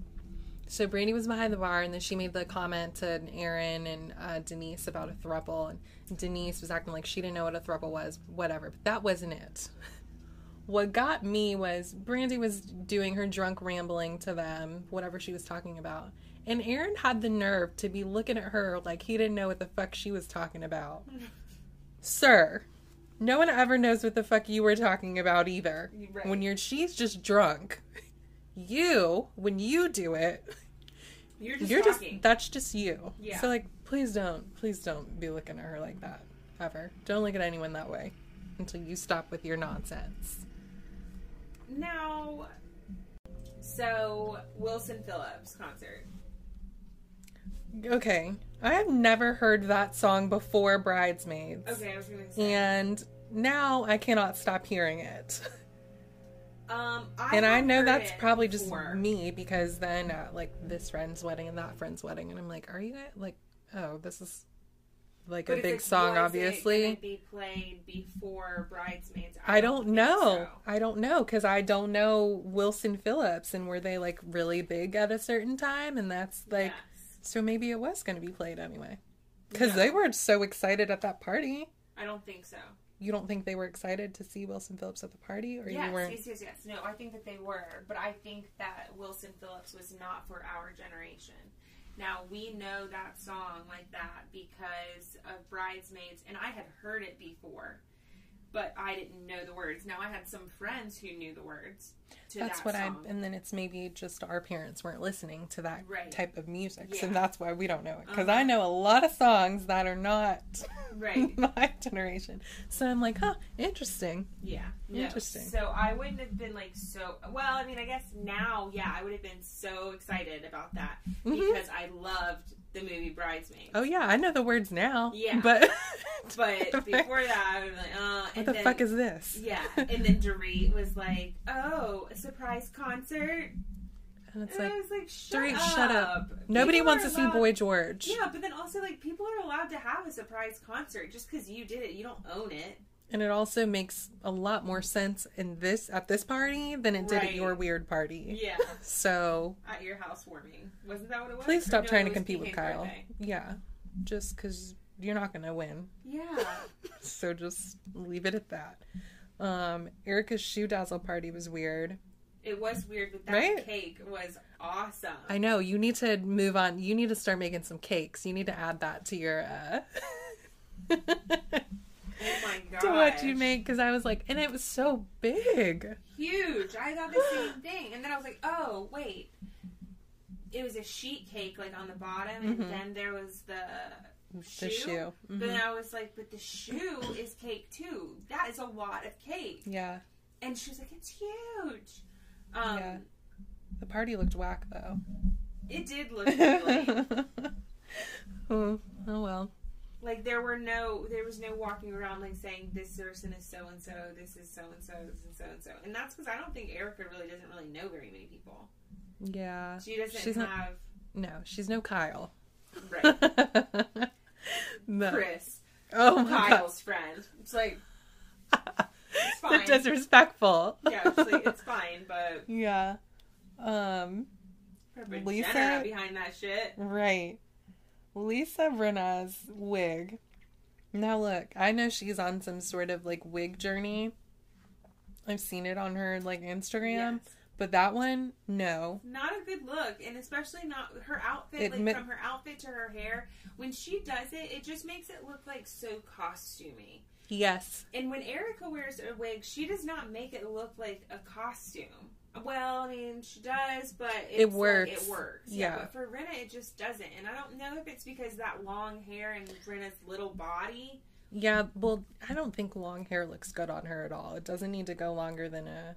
so brandi was behind the bar and then she made the comment to aaron and uh, denise about a thruple and denise was acting like she didn't know what a thruple was whatever but that wasn't it what got me was brandi was doing her drunk rambling to them whatever she was talking about and aaron had the nerve to be looking at her like he didn't know what the fuck she was talking about Sir, no one ever knows what the fuck you were talking about either. Right. When you're she's just drunk. You, when you do it, You're just you're talking. just that's just you. Yeah. So like please don't please don't be looking at her like that. Ever. Don't look at anyone that way until you stop with your nonsense. Now, so Wilson Phillips concert. Okay. I have never heard that song before Bridesmaids. Okay, I was gonna say. And now I cannot stop hearing it. um, I and I know that's probably just before. me because then at like this friend's wedding and that friend's wedding, and I'm like, are you guys like, oh, this is like But a big song, obviously. be played before Bridesmaids. I don't think know. so. I don't know because I don't know Wilson Phillips and were they like really big at a certain time, and that's like, Yes. so maybe it was going to be played anyway because No. they were so excited at that party. I don't think so. You don't think they were excited to see Wilson Phillips at the party, or yes, you weren't? yes, yes, yes. No, I think that they were, but I think that Wilson Phillips was not for our generation. Now we know that song like that because of Bridesmaids, and I had heard it before, but I didn't know the words. Now I had some friends who knew the words That's that what. I, and then it's maybe just our parents weren't listening to that Right. type of music, so that's why we don't know it. Because Uh-huh. I know a lot of songs that are not Right. my generation, so I'm like, huh, interesting. Yeah. No. Interesting. So I wouldn't have been like so. Well, I mean, I guess now, yeah, I would have been so excited about that Mhm. because I loved the movie Bridesmaids. Oh yeah, I know the words now. Yeah. but But before that, I was like, uh, what the then, fuck is this? Yeah, and then Dorit was like, "Oh, a surprise concert," and it's and like, I was like, "Shut Dorit, up!" shut up. nobody People wants to see Boy George. Yeah, but then also like people are allowed to have a surprise concert just because you did it. You don't own it. And it also makes a lot more sense in this at this party than it did at your weird party. Yeah. So At your housewarming. Wasn't that what it was? please stop no, trying to compete with Kyle. birthday. Yeah. Just because you're not going to win. Yeah. So just leave it at that. Um, Erika's shoe dazzle party was weird. It was weird, but that Right? cake was awesome. I know you need to move on. You need to start making some cakes. You need to add that to your uh oh to what you make because I was like, and it was so big. Huge. I thought the same thing. And then I was like, oh, wait. It was a sheet cake, like on the bottom, and Mhm. then there was the shoe. The shoe. But Mhm. then I was like, but the shoe is cake too. That is a lot of cake. Yeah, And she was like, it's huge. Um, Yeah. the party looked whack though. It did look really oh, oh well. Like there were no there was no walking around like saying this person is so and so, this is so and so, this is so and so, and that's because I don't think Erika really doesn't really know very many people. Yeah. She doesn't She's not- have No, she's no Kyle. right no. Chris, Oh my Kyle's friend. It's like god. fine. So disrespectful. yeah, it's like it's fine, but Yeah. Um. Lisa- behind that shit. Right. Lisa Rinna's wig. Now look, I know she's on some sort of like wig journey. I've seen it on her like Instagram, Yes. but that one, no. Not a good look, and especially not her outfit. It like mi- from her outfit to her hair, when she does it, it just makes it look like so costumey. Yes. And when Erika wears a wig, she does not make it look like a costume. Well, I mean, she does, but it's It like, works. it works. Yeah. But for Rinna, it just doesn't. And I don't know if it's because that long hair and Rinna's little body. Yeah, well, I don't think long hair looks good on her at all. It doesn't need to go longer than a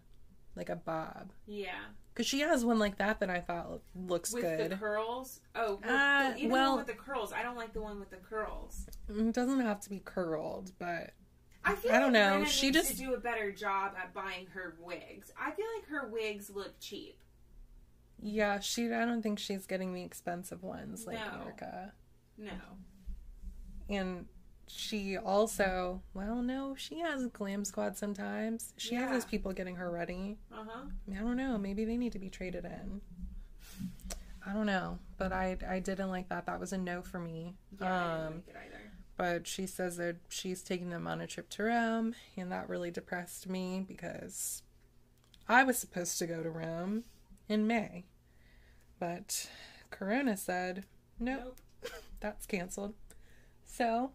like a bob. Yeah. Cuz she has one like that that I thought looks With good. the curls. Oh, well, Uh, even well- one with the curls. I don't like the one with the curls. It doesn't have to be curled, but I feel I don't like know. She needs just- to do a better job at buying her wigs. I feel like her wigs look cheap. yeah, she I don't think she's getting the expensive ones like No. Erika. No. And she also, well, no, she has a glam squad sometimes. She Yeah. has those people getting her ready. Uh huh. I don't know. Maybe they need to be traded in. I don't know, but I I didn't like that. That was a no for me. Yeah, I didn't um, like it either. But she says that she's taking them on a trip to Rome, and that really depressed me because I was supposed to go to Rome in May, but Corona said nope, that's canceled. So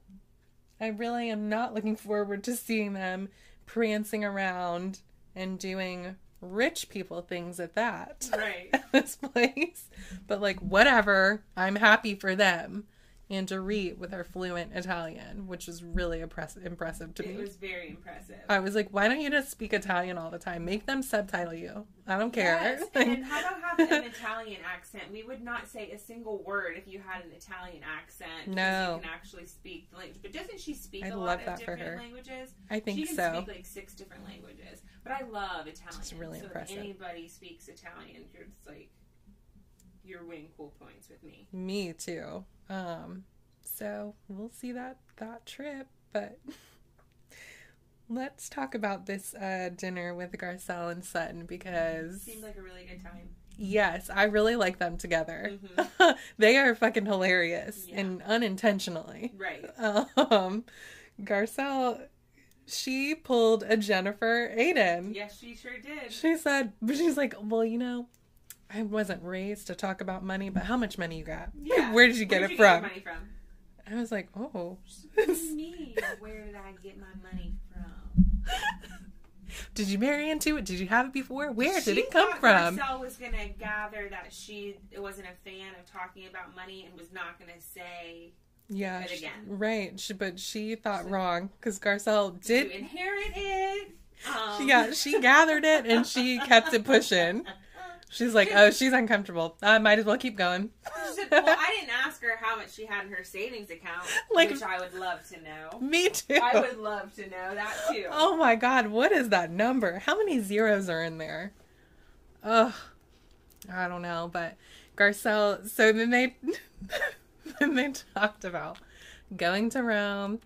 I really am not looking forward to seeing them prancing around and doing rich people things at that Right. at this place. But like whatever, I'm happy for them. And Dorit with her fluent Italian, which was really impress- impressive to It me. It was very impressive. I was like, why don't you just speak Italian all the time? Make them subtitle you. I don't care. Yes, and how about have an Italian accent? We would not say a single word if you had an Italian accent. because No. you can actually speak the language. But doesn't she speak I a lot of different her. languages? I think so. she can so. speak like six different languages. But I love Italian. It's really so impressive. If anybody speaks Italian, you're just like you're winning cool points with me. Me too. Um, so we'll see that that trip, but let's talk about this uh, dinner with Garcelle and Sutton because Seemed like a really good time. yes, I really like them together. Mhm. they are fucking hilarious Yeah. and unintentionally. Right. Um, Garcelle, she pulled a Jennifer Aydin. Yes, she sure did. She said, she's like, well, you know, I wasn't raised to talk about money, but how much money you got? Yeah. Where did you get Where'd it you from? Get your money from? I was like, oh. What do you mean? Where did I get my money from? did you marry into it? Did you have it before? Where did it come from? Marcel was gonna gather that she wasn't a fan of talking about money and was not gonna say Yeah, she- again. right. She, but she thought wrong because Garcelle did. to inherit it. Um, Yeah, she gathered it and she kept it pushing. She's like, oh, she's uncomfortable. I might as well keep going. She said, "Well, I didn't ask her how much she had in her savings account, Like- which I would love to know. Me too. I would love to know that too. Oh my god, what is that number? How many zeros are in there? Ugh. I don't know, but Garcelle so then they then they talked about going to Rome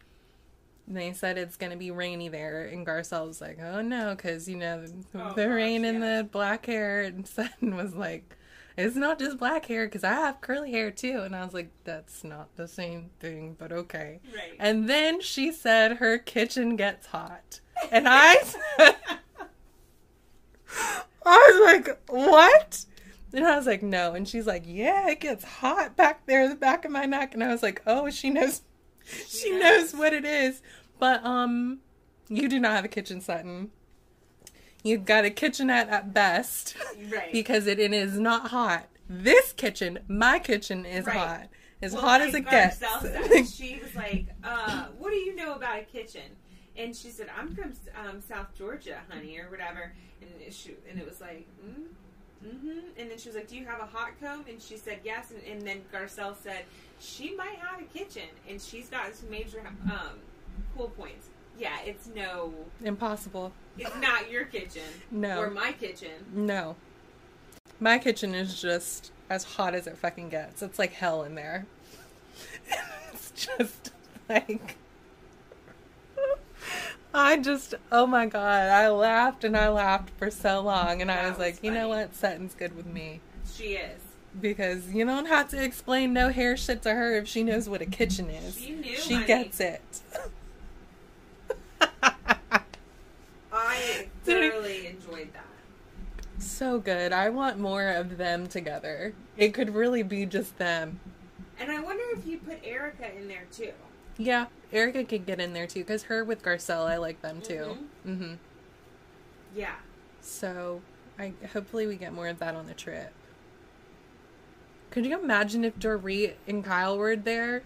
they said it's gonna be rainy there, and Garcelle was like, "Oh no," because you know Oh, the rain and the black hair, and Sutton was like, "It's not just black hair, because I have curly hair too," and I was like, "That's not the same thing, but okay." Right. And then she said her kitchen gets hot, and I said, I was like, "What?" And I was like, "No," and she's like, "Yeah, it gets hot back there, the back of my neck," and I was like, "Oh, she knows." she knows what it is. But um you do not have a kitchen Sutton. You've got a kitchenette at best right. because it, it is not hot. This kitchen, my kitchen is Right. hot. As Well, hot like as it gets. She was like, uh, "What do you know about a kitchen?" And she said, "I'm from um, South Georgia, honey, or whatever." And it, she, and it was like, mm, "Mm-hmm." And then she was like, "Do you have a hot comb?" And she said, "Yes." And, and then Garcelle said, "She might have a kitchen, and she's got some major um, cool points." Yeah, it's no, Impossible. it's not your kitchen No. or my kitchen. No. My kitchen is just as hot as it fucking gets. It's like hell in there. it's just like. I just, oh my god, I laughed and I laughed for so long, and I was was like, you know what? Sutton's good with me. She is. Because you don't have to explain no hair shit to her if she knows what a kitchen is. She knew, She honey. gets it. I thoroughly enjoyed that. so good. I want more of them together. It could really be just them. And I wonder if you put Erika in there too. Yeah, Erika could get in there too because her with Garcelle, I like them too. Mm-hmm. Yeah. So, I hopefully we get more of that on the trip. Could you imagine if Dorit and Kyle were there?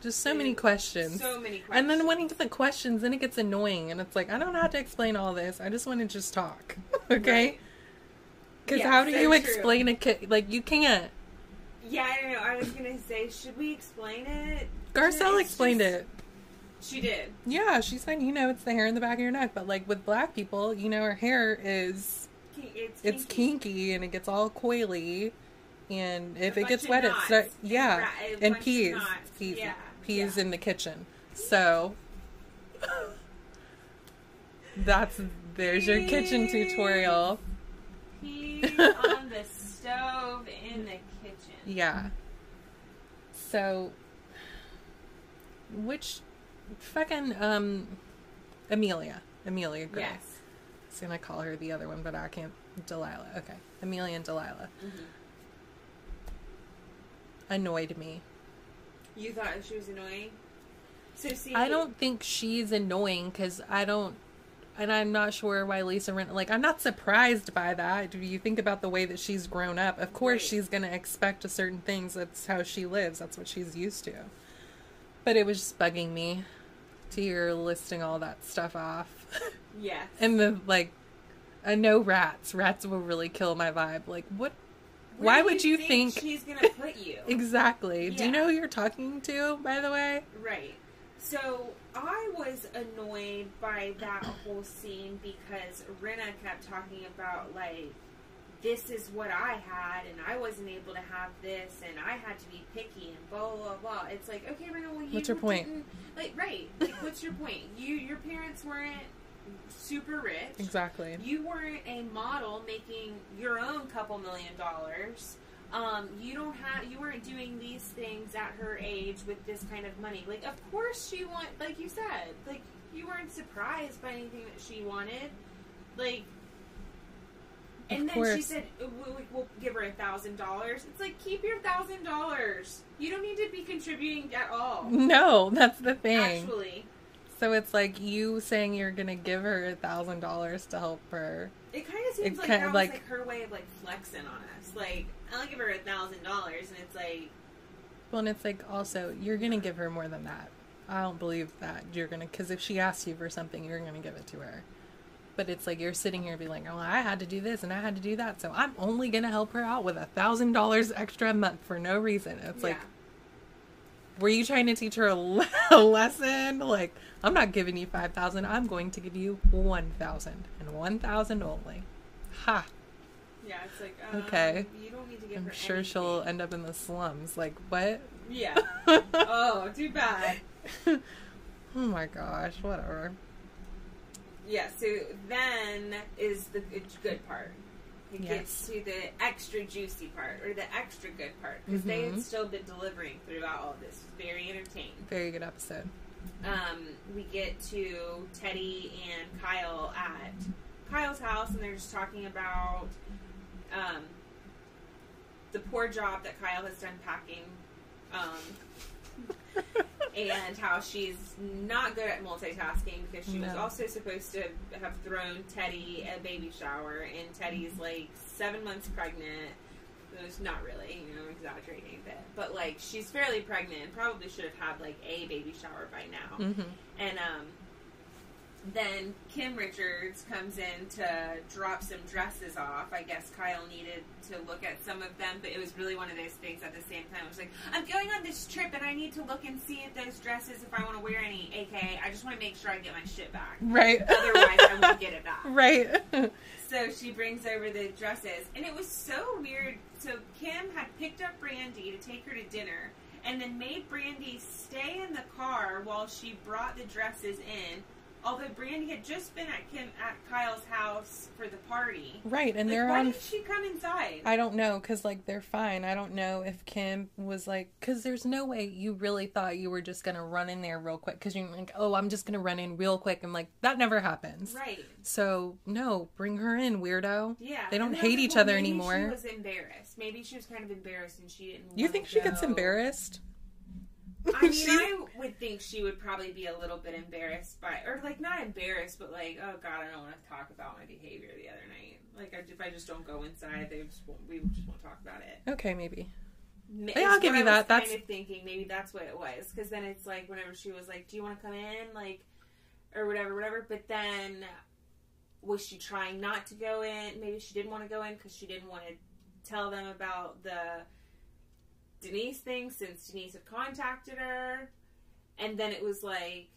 Just so many questions. So many questions. and then when you get the questions, then it gets annoying, and it's like I don't have to explain all this. I just want to just talk, okay? Right. Because Yeah, how do so you true. explain a kid? Like you can't. Yeah, I don't know. I was gonna say, should we explain it? Garcelle explained just- it. She did. Yeah, she said, you know, it's the hair in the back of your neck, but like with black people, you know, her hair is It's it's kinky. kinky and it gets all coily, and if A it gets wet, it's. And Yeah, a and peas, peas, Yeah, peas yeah. in the kitchen. So that's there's your kitchen tutorial. Peas on the stove in the kitchen. Yeah. So, which fucking um, Amelia, Amelia Gray. Yes. I was gonna call her the other one, but I can't. Delilah. Okay, Amelia and Delilah Mm-hmm. annoyed me. You thought she was annoying. So see, I don't think she's annoying because I don't, and I'm not sure why Lisa Rinna. Like, I'm not surprised by that. Do you think about the way that she's grown up? Of course, Right. she's gonna expect a certain things. That's how she lives. That's what she's used to. But it was just bugging me to hear listing all that stuff off, Yes. and the like. Uh, no rats. Rats will really kill my vibe. Like, what? Where why would you think? she's gonna put you? Exactly. Do you know who you're talking to, by the way? Right. So I was annoyed by that whole scene because Rinna kept talking about like this is what I had and I wasn't able to have this and I had to be picky and blah blah blah. It's like okay, Rinna, well you What's your point? Like right, like what's your point? You your parents weren't super rich. Exactly. You weren't a model making your own couple million dollars. Um, you don't have you weren't doing these things at her age with this kind of money. Like of course she want like you said, like you weren't surprised by anything that she wanted. Like and Of then she said "Uh, we'll, we'll give her a thousand dollars. It's like keep your thousand dollars. You don't need to be contributing at all. No, that's the thing. Actually, So it's like you saying you're gonna give her a thousand dollars to help her. It kind of seems It like that was like- like her way of like flexing on us. Like I'll give her a thousand dollars, and it's like Well, and it's like also you're gonna give her more than that. I don't believe that you're gonna because if she asks you for something, you're gonna give it to her. But it's like you're sitting here being like, "Oh, I had to do this and I had to do that, so I'm only gonna help her out with a thousand dollars extra a month for no reason." It's like, were you trying to teach her a, le- a lesson? Like, I'm not giving you five thousand. I'm going to give you one thousand and one thousand only. Ha! Yeah, it's like um, Okay. You don't need to give I'm her. sure she'll end up in the slums. Like what? Yeah. oh, too bad. Oh my gosh, whatever. Yeah, so then is the good- good part. It Yes. gets to the extra juicy part, or the extra good part, because they Mhm. had still been delivering throughout all this. Very entertaining. Very good episode. Um, we get to Teddi and Kyle at Kyle's house, and they're just talking about um, the poor job that Kyle has done packing. Um, and how she's not good at multitasking because she was also supposed to have thrown Teddi a baby shower, and Teddi's like seven months pregnant. It was not really, you know, exaggerating a bit, but like she's fairly pregnant and probably should have had like a baby shower by now. Mm-hmm. And um, then Kim Richards comes in to drop some dresses off. I guess Kyle needed to look at some of them, but it was really one of those things at the same time. I was like, I'm going on this trip and I need to look and see if those dresses, if I want to wear any, aka, I just want to make sure I get my shit back. Right. Otherwise, I won't get it back. right. So she brings over the dresses, and it was so weird. So Kim had picked up Brandi to take her to dinner, and then made Brandi stay in the car while she brought the dresses in. Although Brandi had just been at Kim at Kyle's house for the party. right, and Like, they're why on. did she come inside? I don't know, cause like they're fine. I don't know if Kim was like, cause there's no way you really thought you were just gonna run in there real quick, cause you're like, oh, I'm just gonna run in real quick. I'm like, that never happens. right. So no, bring her in, weirdo. Yeah. They don't And then I was hate like, each well, other maybe anymore. She was embarrassed. Maybe she was kind of embarrassed, and she didn't. You think she gets embarrassed? I mean, I would think she would probably be a little bit embarrassed by, or like not embarrassed, but like, oh god, I don't want to talk about my behavior the other night. Like, I- if I just don't go inside, they just won't, we just won't talk about it. Okay, maybe. Ma- Yeah, I'll give you that. That's- kind of thinking maybe that's what it was, because then it's like whenever she was like, "Do you want to come in?" like, or whatever, whatever. But then was she trying not to go in? Maybe she didn't want to go in because she didn't want to tell them about the Denise thing since Denise had contacted her. And then it was like,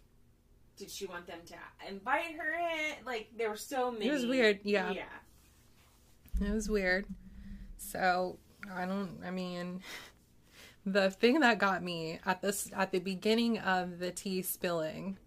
did she want them to invite her in? Like, there were so many. It was weird, yeah. Yeah. It was weird. So I don't. I mean, the thing that got me at this at the beginning of the tea spilling,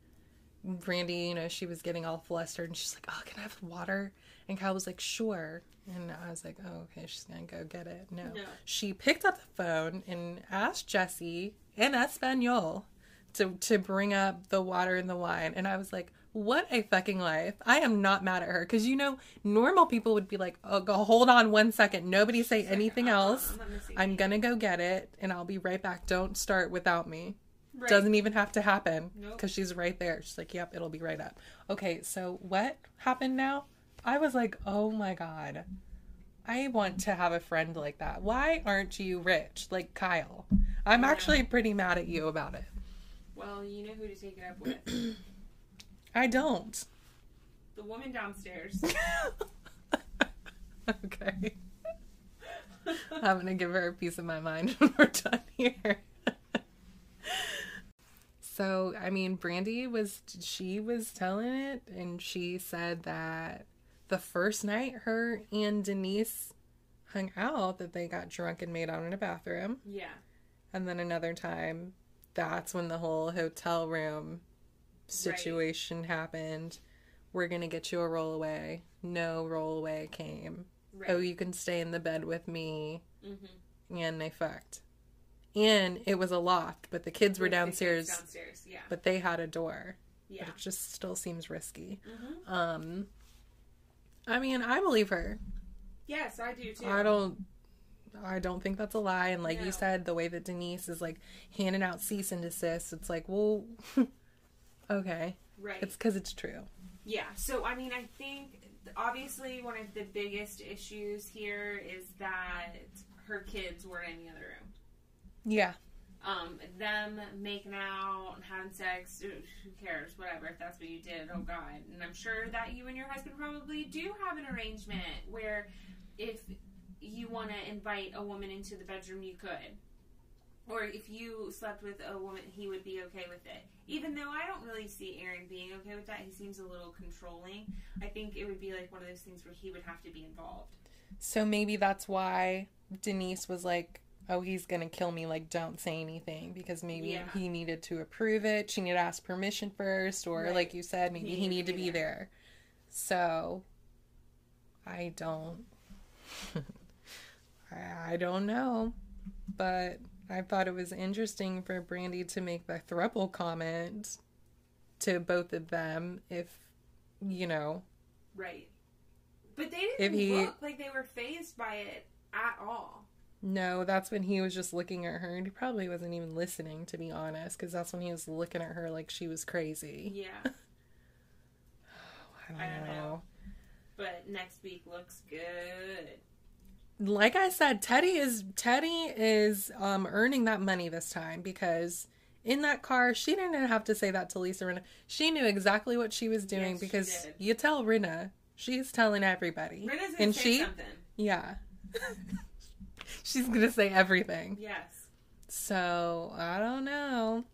Brandi, you know, she was getting all flustered and she's like, "Oh, can I have water?" And Kyle was like, "Sure." And I was like, "Oh, okay, she's gonna go get it." No, No. she picked up the phone and asked Jesse in Espanol to to bring up the water and the wine, and I was like. What a fucking life. I am not mad at her because you know, normal people would be like, oh, go hold on one second. Nobody say anything Uh-uh, else. I'm not missing I'm anything. gonna go get it and I'll be right back. Don't start without me. Right. Doesn't even have to happen Nope. because she's right there. She's like, yep, it'll be right up. Okay, so what happened now? I was like, oh my god. I want to have a friend like that. Why aren't you rich like Kyle? I'm Yeah. actually pretty mad at you about it. Well, you know who to take it up with. I don't. the woman downstairs. okay. I'm gonna give her a piece of my mind when we're done here. so, I mean, Brandi was she was telling it, and she said that the first night her and Denise hung out, that they got drunk and made out in a bathroom, yeah. and then another time, that's when the whole hotel room situation happened. We're gonna get you a rollaway. No rollaway came Right. oh, you can stay in the bed with me. mm-hmm. And they fucked. And it was a loft, but the kids were downstairs, Downstairs, yeah. but they had a door. Yeah. But it just still seems risky. hmm Um, I mean, I believe her. Yes, I do too. I don't. I don't think that's a lie. And like No. you said, the way that Denise is like handing out cease and desist, it's like, well, okay, Right. it's because it's true. Yeah. So I mean, I think obviously one of the biggest issues here is that her kids were in the other room. Yeah, Um, them making out and having sex, who cares? Whatever. If that's what you did, oh god. And I'm sure that you and your husband probably do have an arrangement where if you want to invite a woman into the bedroom, you could. Or if you slept with a woman, he would be okay with it. Even though I don't really see Aaron being okay with that, he seems a little controlling. I think it would be like one of those things where he would have to be involved. So maybe that's why Denise was like, oh, he's gonna kill me, like, don't say anything because maybe Yeah. he needed to approve it. She needed to ask permission first, or Right. like you said, maybe He he, needed to to be be there. So, I don't, I I don't know, but I thought it was interesting for Brandi to make the thruple comment to both of them if, you know, Right. But they didn't he- look like they were phased by it at all. No, that's when he was just looking at her, and he probably wasn't even listening, to be honest, because that's when he was looking at her like she was crazy. Yeah. I don't, I don't know. know. But next week looks good. Like I said, Teddi is Teddi is um earning that money this time because in that car she didn't have to say that to Lisa Rinna. She knew exactly what she was doing Yes, because you tell Rinna, she's telling everybody, Rinna's gonna and say she, something. yeah, she's gonna say everything. Yes. So I don't know.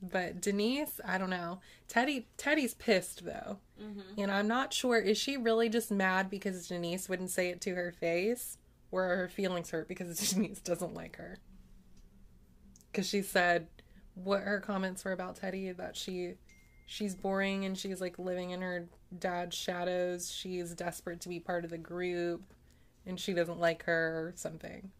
But Denise, I don't know. Teddi Teddi's pissed though. Mm-hmm. And I'm not sure is she really just mad because Denise wouldn't say it to her face or are her feelings hurt because Denise doesn't like her? Cuz she said what her comments were about Teddi that she she's boring and she's like living in her dad's shadows. She's desperate to be part of the group and she doesn't like her or something.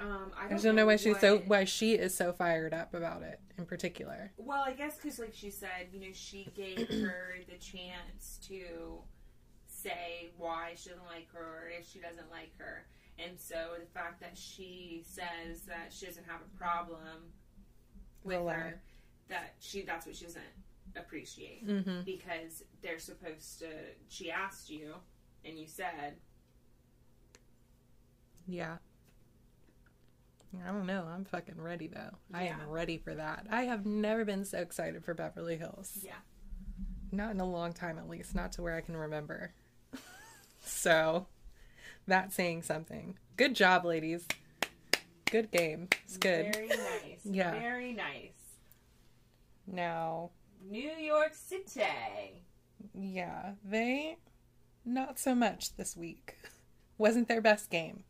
Um, I I don't, just don't know why she's so why she is so fired up about it in particular. Well, I guess because, like she said, you know, she gave her the chance to say why she doesn't like her or if she doesn't like her. And so the fact that she says that she doesn't have a problem with her, that she that's what she doesn't appreciate Mhm. because they're supposed to. She asked you, and you said, Yeah. I don't know. I'm fucking ready though. I am ready for that. I have never been so excited for Beverly Hills. "Yeah, Not in a long time at least, not to where I can remember. so, that's saying something. Good job, ladies. Good game. It's good. very nice, Yeah. very nice." Now, New York City. yeah, they not so much this week. Wasn't their best game.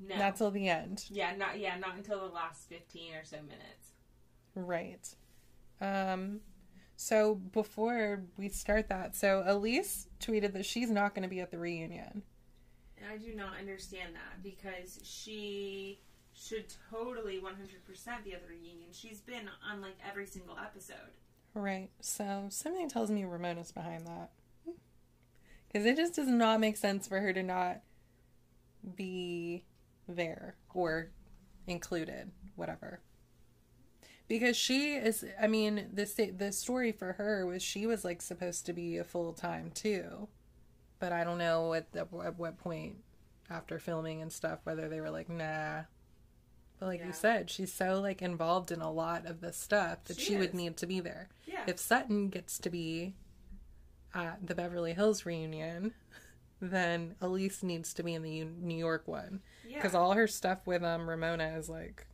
No. Not till the end. Yeah, not yeah, not until the last fifteen or so minutes. Right. Um so before we start that, so Elyse tweeted that she's not going to be at the reunion. And I do not understand that because she should totally one hundred percent be at the reunion. She's been on like every single episode. Right. So something tells me Ramona's behind that. Cuz it just does not make sense for her to not be there or included, whatever. Because she is I mean, the the story for her was she was like supposed to be a full-time too. But I don't know at, the, at what point after filming and stuff whether they were like, "Nah." But like Yeah. you said, she's so like involved in a lot of this stuff that She she, would need to be there. Yeah. If Sutton gets to be at the Beverly Hills reunion, then Elyse needs to be in the U- New York one yeah. because all her stuff with um Ramona is like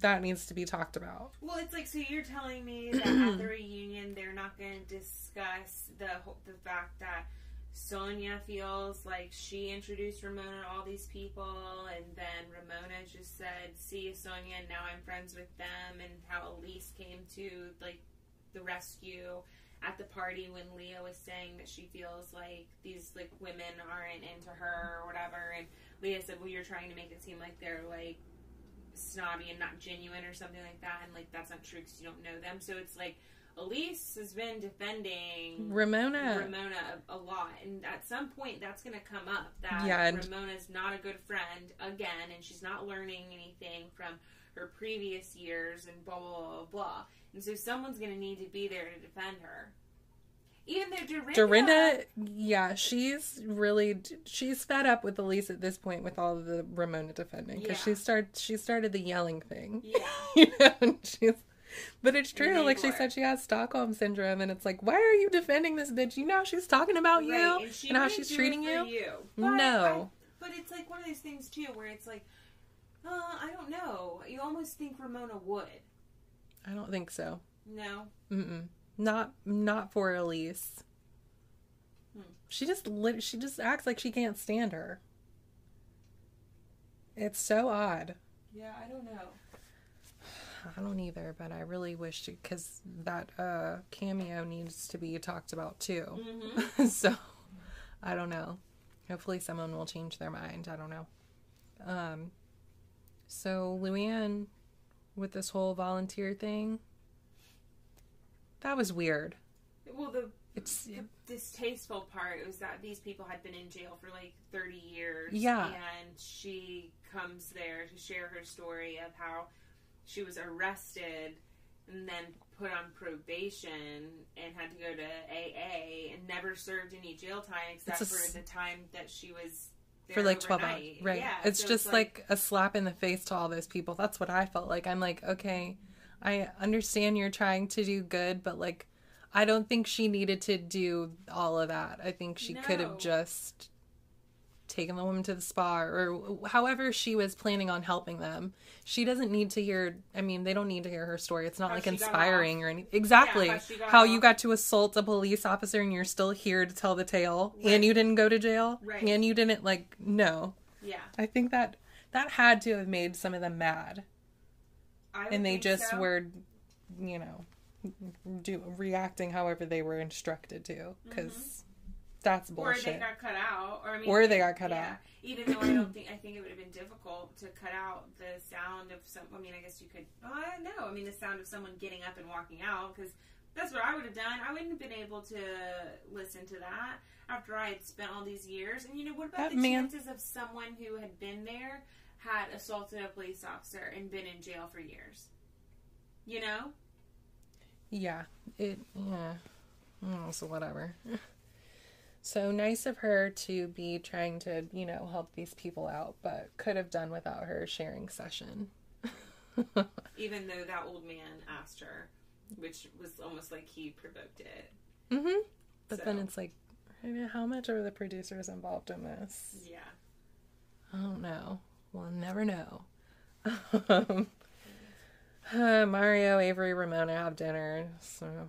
that needs to be talked about. well, it's like so you're telling me that at the reunion they're not going to discuss the the fact that Sonja feels like she introduced Ramona to all these people, and then Ramona just said, "See you, Sonja," and now I'm friends with them, and how Elyse came to like the rescue at the party when Leah was saying that she feels like these like women aren't into her or whatever, and Leah said, "Well, you're trying to make it seem like they're like snobby and not genuine or something like that," and like that's not true because you don't know them. So it's like Elyse has been defending Ramona, Ramona a, a lot, and at some point that's going to come up that Yeah, and- Ramona's not a good friend again, and she's not learning anything from her previous years, and blah blah blah blah. And so someone's going to need to be there to defend her. Even though Dorinda, Dorinda, yeah, she's really she's fed up with Elyse at this point with all of the Ramona defending because Yeah. she started she started the yelling thing. yeah, you know, she's but it's true. Like she said, she has Stockholm syndrome, and it's like, why are you defending this bitch? You know she's talking about you right, and, she and how she's treating for you. But No. I- but it's like one of those things too, where it's like, uh, I don't know. You almost think Ramona would. I don't think so. No, Mm-mm. Not not for Elyse. Hmm. She just lit. She just acts like she can't stand her. It's so odd. Yeah, I don't know. I don't either, but I really wish because that uh, cameo needs to be talked about too. so I don't know. Hopefully, someone will change their mind. I don't know. Um, so Luann, with this whole volunteer thing, that was weird. Well, the It's the distasteful part was that these people had been in jail for like 30 years. Yeah. And she comes there to share her story of how she was arrested and then put on probation and had to go to AA and never served any jail time except a for the time that she was for like 12 hours. Right. Yeah, it's so just like, a slap in the face to all those people. That's what I felt like. I'm like, okay, I understand you're trying to do good, but like, I don't think she needed to do all of that. I think she could have just taken the woman to the spa or however she was planning on helping them. She doesn't need to hear, I mean, they don't need to hear her story. It's not How like inspiring or anything. Exactly. how how you got to assault a police officer and you're still here to tell the tale Right. and you didn't go to jail Right. and you didn't like no. yeah. I think that that had to have made some of them mad, I and they just so. were, you know, do reacting however they were instructed to, because that's Mm-hmm. Or they got cut out, or I mean, Or they got cut yeah. out. Even though I don't think I think it would have been difficult to cut out the sound of some. I mean, I guess you could. Oh, I don't know. I mean, the sound of someone getting up and walking out because that's what I would have done. I wouldn't have been able to listen to that after I had spent all these years. And you know, what about That the man- chances of someone who had been there had assaulted a police officer and been in jail for years? You know, Yeah, it yeah. So whatever. So nice of her to be trying to, you know, help these people out, but could have done without her sharing session. even though that old man asked her, which was almost like he provoked it. Mm-hmm. But then it's like, I mean, how much are the producers involved in this? Yeah. I don't know. We'll never know. um, uh, Mario, Avery, Ramona have dinner. So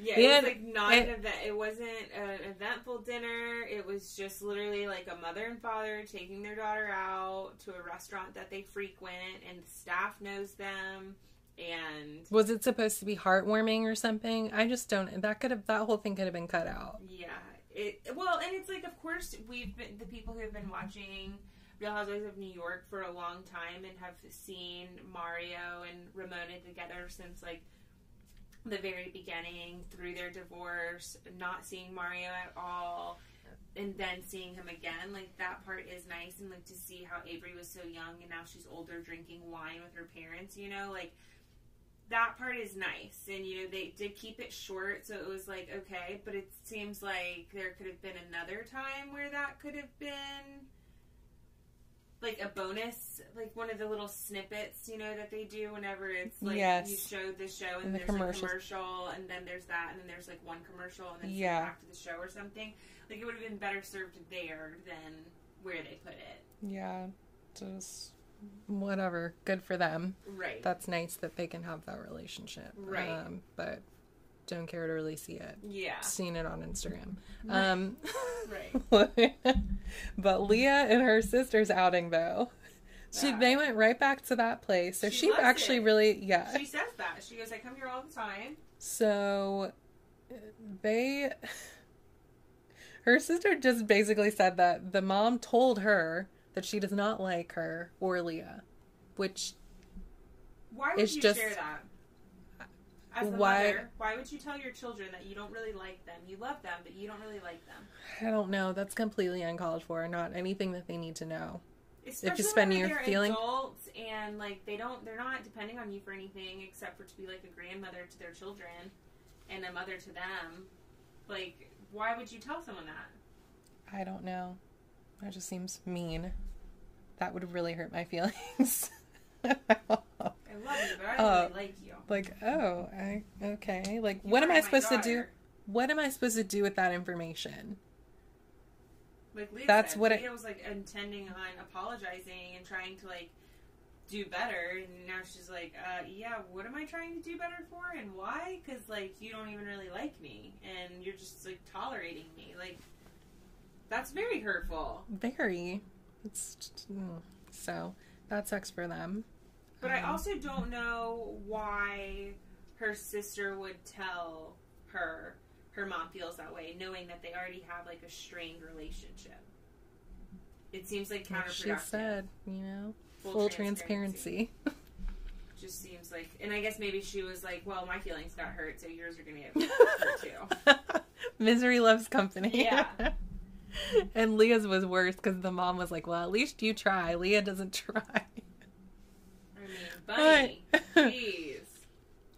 Yeah, it was like not it- an event. It wasn't an eventful dinner. It was just literally like a mother and father taking their daughter out to a restaurant that they frequent, and the staff knows them. And was it supposed to be heartwarming or something? I just don't. That could have. That whole thing could have been cut out. yeah, it well, and it's like, of course, we've been the people who have been watching Real Housewives of New York for a long time and have seen Mario and Ramona together since like the very beginning through their divorce, not seeing Mario at all, and then seeing him again. Like that part is nice, and like to see how Avery was so young and now she's older, drinking wine with her parents. You know, like that part is nice, and you know they did keep it short, so it was like okay. But it seems like there could have been another time where that could have been like a bonus, like one of the little snippets, you know, that they do whenever it's like Yes. you show the show and And the there's a commercial and then there's that and then there's like one commercial and then it's Yeah. back to the show or something. Like it would have been better served there than where they put it. Yeah, just whatever. Good for them. Right. That's nice that they can have that relationship. Right. Um, but don't care to really see it. yeah. Seen it on Instagram. Um, Right. but Leah and her sister's outing though. She, Yeah. they went right back to that place. So She she, actually it. really, yeah. She says that. She goes, I come here all the time. So they her sister just basically said that the mom told her that she does not like her or Leah, which Why would you just- share that? As the Why- mother, why would you tell your children that you don't really like them? You love them, but you don't really like them. I don't know, that's completely uncalled for, not anything that they need to know. Especially spend when your they're feeling- adults and like they don't, they're not depending on you for anything except for to be like a grandmother to their children and a mother to them. Like, why would you tell someone that? I don't know. That just seems mean. That would really hurt my feelings. I love you, but I don't Uh, really like you. Like, oh, I okay. Like, You what am I supposed to do? What am I supposed to do with that information? Like Leah That's said, what it- was like intending on apologizing and trying to like do better, and now she's like, uh, "Yeah, what am I trying to do better for, and why? Because like you don't even really like me, and you're just like tolerating me. Like that's very hurtful." Very. It's mm. so that sucks for them. But I Um, also don't know why her sister would tell her her mom feels that way, knowing that they already have like a strained relationship. It seems like like counterproductive. she said, you know, full, transparency. Just seems like, and I guess maybe she was like, "Well, my feelings got hurt, so yours are gonna get hurt too." Misery loves company. Yeah. and Leah's was worse because the mom was like, "Well, at least you try." Leah doesn't try. Bunny, jeez,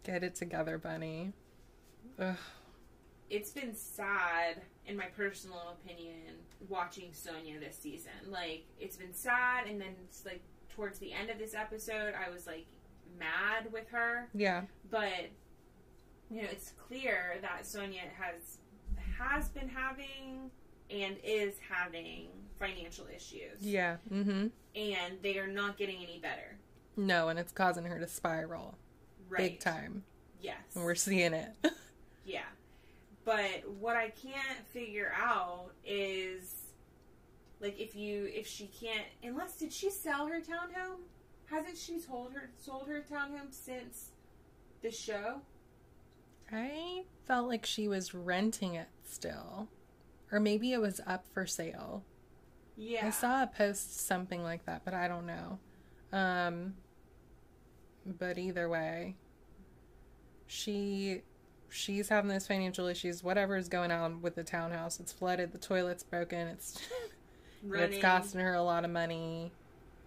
Get it together, bunny. Ugh. it's been sad, in my personal opinion, watching Sonja this season. Like, it's been sad, and then it's like towards the end of this episode, I was like mad with her. Yeah. but you know it's clear that Sonja has has been having and is having financial issues Yeah. Mm-hmm. and they are not getting any better No, and it's causing her to spiral right big time. yes And we're seeing it. yeah but what i can't figure out is like if you if she can't unless did she sell her townhome hasn't she sold her sold her townhome since the show I felt like she was renting it still. Or maybe it was up for sale. yeah I saw a post something like that, but I don't know. Um but either way, she she's having those financial issues. Whatever's going on with the townhouse, it's flooded, the toilet's broken, it's it's costing her a lot of money.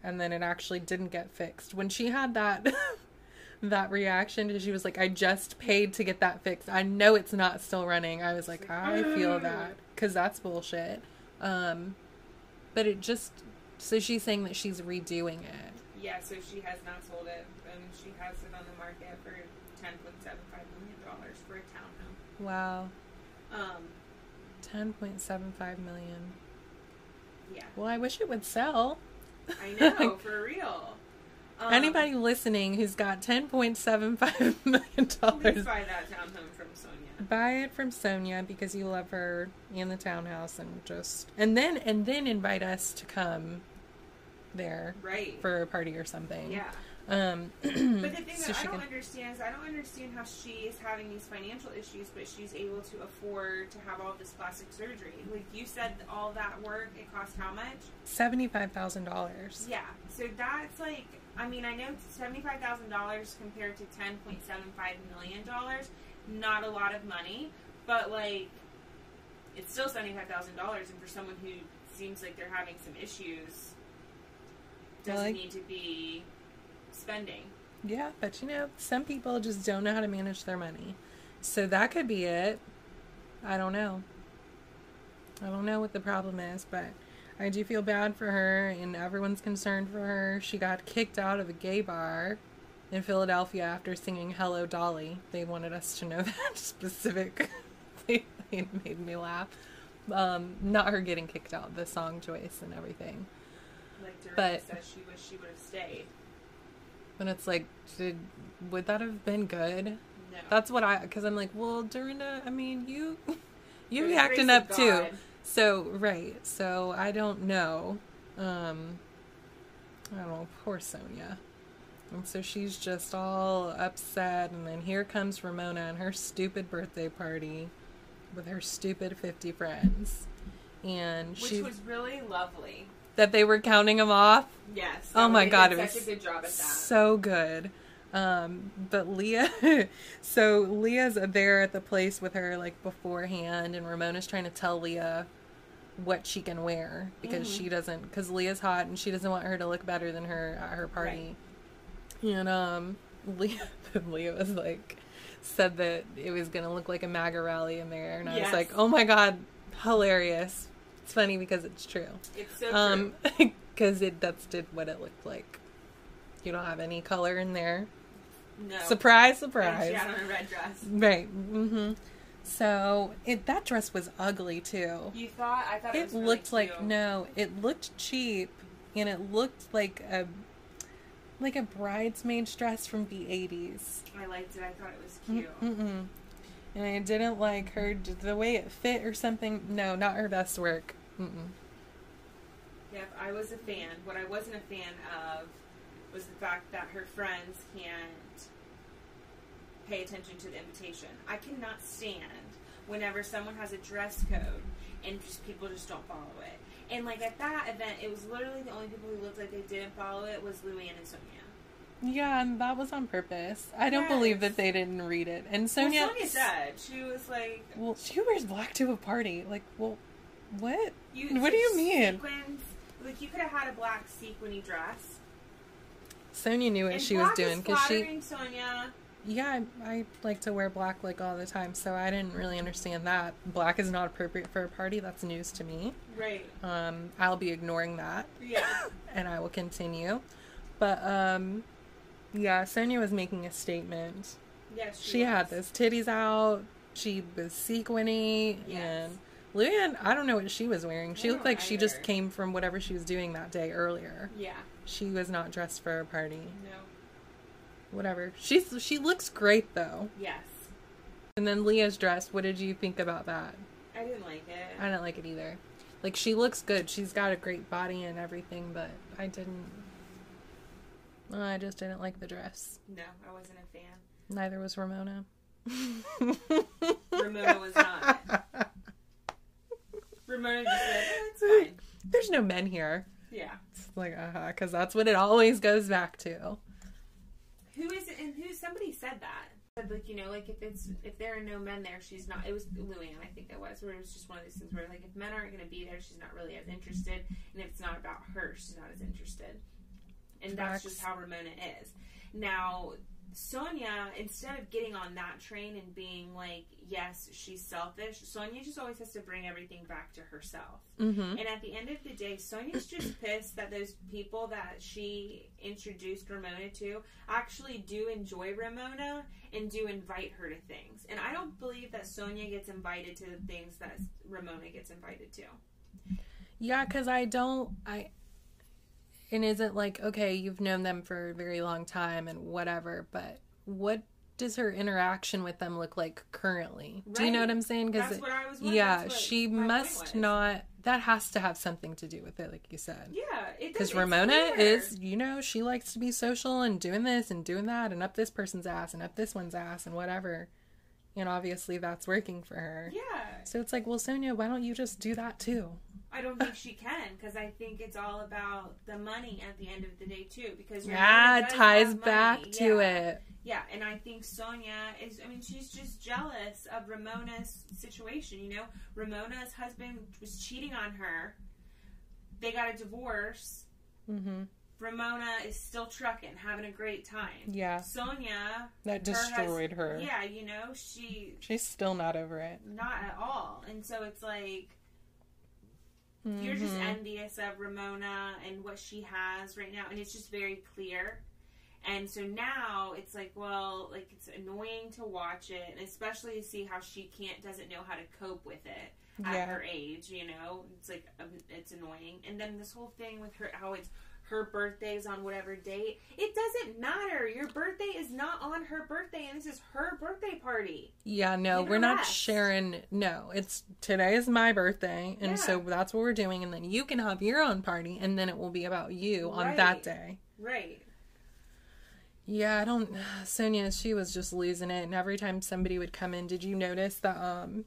And then it actually didn't get fixed. When she had that that reaction, she was like, "I just paid to get that fixed. I know it's not still running." I was like, "I feel that because that's bullshit." Um, but it just so she's saying that she's redoing it. Yeah, so she has not sold it, she has it on the market for ten point seven five million dollars for a townhome. Wow, Um, ten point seven five million. yeah, Well, I wish it would sell. I know for real. Um, Anybody listening who's got ten point seven five million dollars, buy that townhome from Sonja. buy it from Sonja because you love her and the townhouse, and just and then and then invite us to come there Right. for a party or something. yeah. Um, But the thing so that I don't can- understand is I don't understand how she is having these financial issues, but she's able to afford to have all this plastic surgery. Like you said, all that work it cost how much? seventy-five thousand dollars. Yeah, so that's like, I mean, I know seventy-five thousand dollars compared to ten point seven five million dollars, not a lot of money, but like, it's still seventy-five thousand dollars, and for someone who seems like they're having some issues, doesn't Like- need to be spending. Yeah, but you know, some people just don't know how to manage their money. So that could be it. I don't know. I don't know what the problem is, but I do feel bad for her and everyone's concerned for her. She got kicked out of a gay bar in Philadelphia after singing Hello Dolly. They wanted us to know that specific. they, they made me laugh. Um, not her getting kicked out, the song choice and everything. Like Dorinda But- says, she wished she would have stayed. But it's like, did would that have been good? No, That's what I, because I'm like, well, Dorinda, I mean, you, you be acting up too. So right, so I don't know. Um, I don't know. Poor Sonja. And so she's just all upset, and then here comes Ramona and her stupid birthday party with her stupid fifty friends, and which she was really lovely. That they were counting them off. Yes. Oh my God, it such was a good job at that. So good. Um, but Leah, so Leah's there at the place with her like beforehand, and Ramona's trying to tell Leah what she can wear because Mm-hmm. she doesn't, because Leah's hot and she doesn't want her to look better than her at her party. And um, Leah, Leah was like, said that it was gonna look like a MAGA rally in there, and I Yes. was like, oh my god, hilarious. It's funny because it's true. It's so Um, true. because it that's did what it looked like. You don't have any color in there. No. Surprise, surprise. She had on a red dress. Right. Mm-hmm. So it that dress was ugly too. You thought? I thought it, It really looked like cute. no, it looked cheap, and it looked like a like a bridesmaid's dress from the eighties. I liked it. I thought it was cute. Mm-mm. And I didn't like her the way it fit or something. No, not her best work. Mm-mm. Yep, I I was a fan. What I wasn't a fan of was the fact that her friends can't pay attention to the invitation. I cannot stand whenever someone has a dress code and just people just don't follow it. And like at that event, it was literally the only people who looked like they didn't follow it was Luann and Sonja. Yeah, and that was on purpose. I don't believe that they didn't read it. And Sonja, well, Sonja said she was like, well, she wears black to a party. Like, well, what? you, What do you mean? Sequins, like you could have had a black sequiny dress. Sonja knew what and she was doing because she, Sonja. yeah, I, I like to wear black like all the time, so I didn't really understand that. Black is not appropriate for a party. That's news to me. Right. Um, I'll be ignoring that. Yeah. and I will continue. But um yeah, Sonja was making a statement. Yes. She had was. those titties out. She was sequiny Yes. and Luann, I don't know what she was wearing. She looked like she just came from whatever she was doing that day earlier. Yeah. She was not dressed for a party. No. Whatever. She's she looks great though. Yes. And then Leah's dress, what did you think about that? I didn't like it. I didn't like it either. Like she looks good. She's got a great body and everything, but I didn't I just didn't like the dress. no, I wasn't a fan. Neither was Ramona. Ramona was not. Ramona just said, "Eh, "It's fine." There's no men here. Yeah. It's like, uh huh, because that's what it always goes back to. Who is it? And who? Somebody said that. Said like you know, like if it's if there are no men there, she's not. It was Luann, I think it was, where it was just one of those things where like if men aren't going to be there, she's not really as interested, and if it's not about her, she's not as interested. And that's just how Ramona is. Now, Sonja, instead of getting on that train and being like, yes, she's selfish, Sonja just always has to bring everything back to herself. Mm-hmm. And at the end of the day, Sonja's just pissed that those people that she introduced Ramona to actually do enjoy Ramona and do invite her to things. And I don't believe that Sonja gets invited to the things that Ramona gets invited to. Yeah, because I don't. I. And is it like okay, you've known them for a very long time and whatever, but what does her interaction with them look like currently? Do you know what I'm saying? Because what I was wondering. yeah, she must not. That has to have something to do with it, like you said. Yeah. Because Ramona clear. is, you know, she likes to be social and doing this and doing that and up this person's ass and up this one's ass and whatever. And obviously that's working for her. Yeah, So it's like, well, Sonja, why don't you just do that too? I don't think she can because I think it's all about the money at the end of the day too. Because Yeah, it ties back money. to Yeah. it. Yeah, and I think Sonja is, I mean, she's just jealous of Ramona's situation. You know, Ramona's husband was cheating on her. They got a divorce. hmm Ramona is still trucking, having a great time. Yeah, Sonja, that her destroyed her. Yeah, you know, she, She's still not over it. not at all. And so it's like, you're just Mhm. envious of Ramona and what she has right now, and it's just very clear. And so now it's like, well, like it's annoying to watch it, and especially to see how she can't, doesn't know how to cope with it at Yeah. her age. You know, it's like um, it's annoying. And then this whole thing with her, how it's her birthday's on whatever date. It doesn't matter. Your birthday is not on her birthday, and this is her birthday party. Yeah, no, Give we're not rest. sharing. No, it's today is my birthday, and Yeah. so that's what we're doing. And then you can have your own party, and then it will be about you on that day. Right. Yeah, I don't. Sonja, she was just losing it, and every time somebody would come in, did you notice that? Um,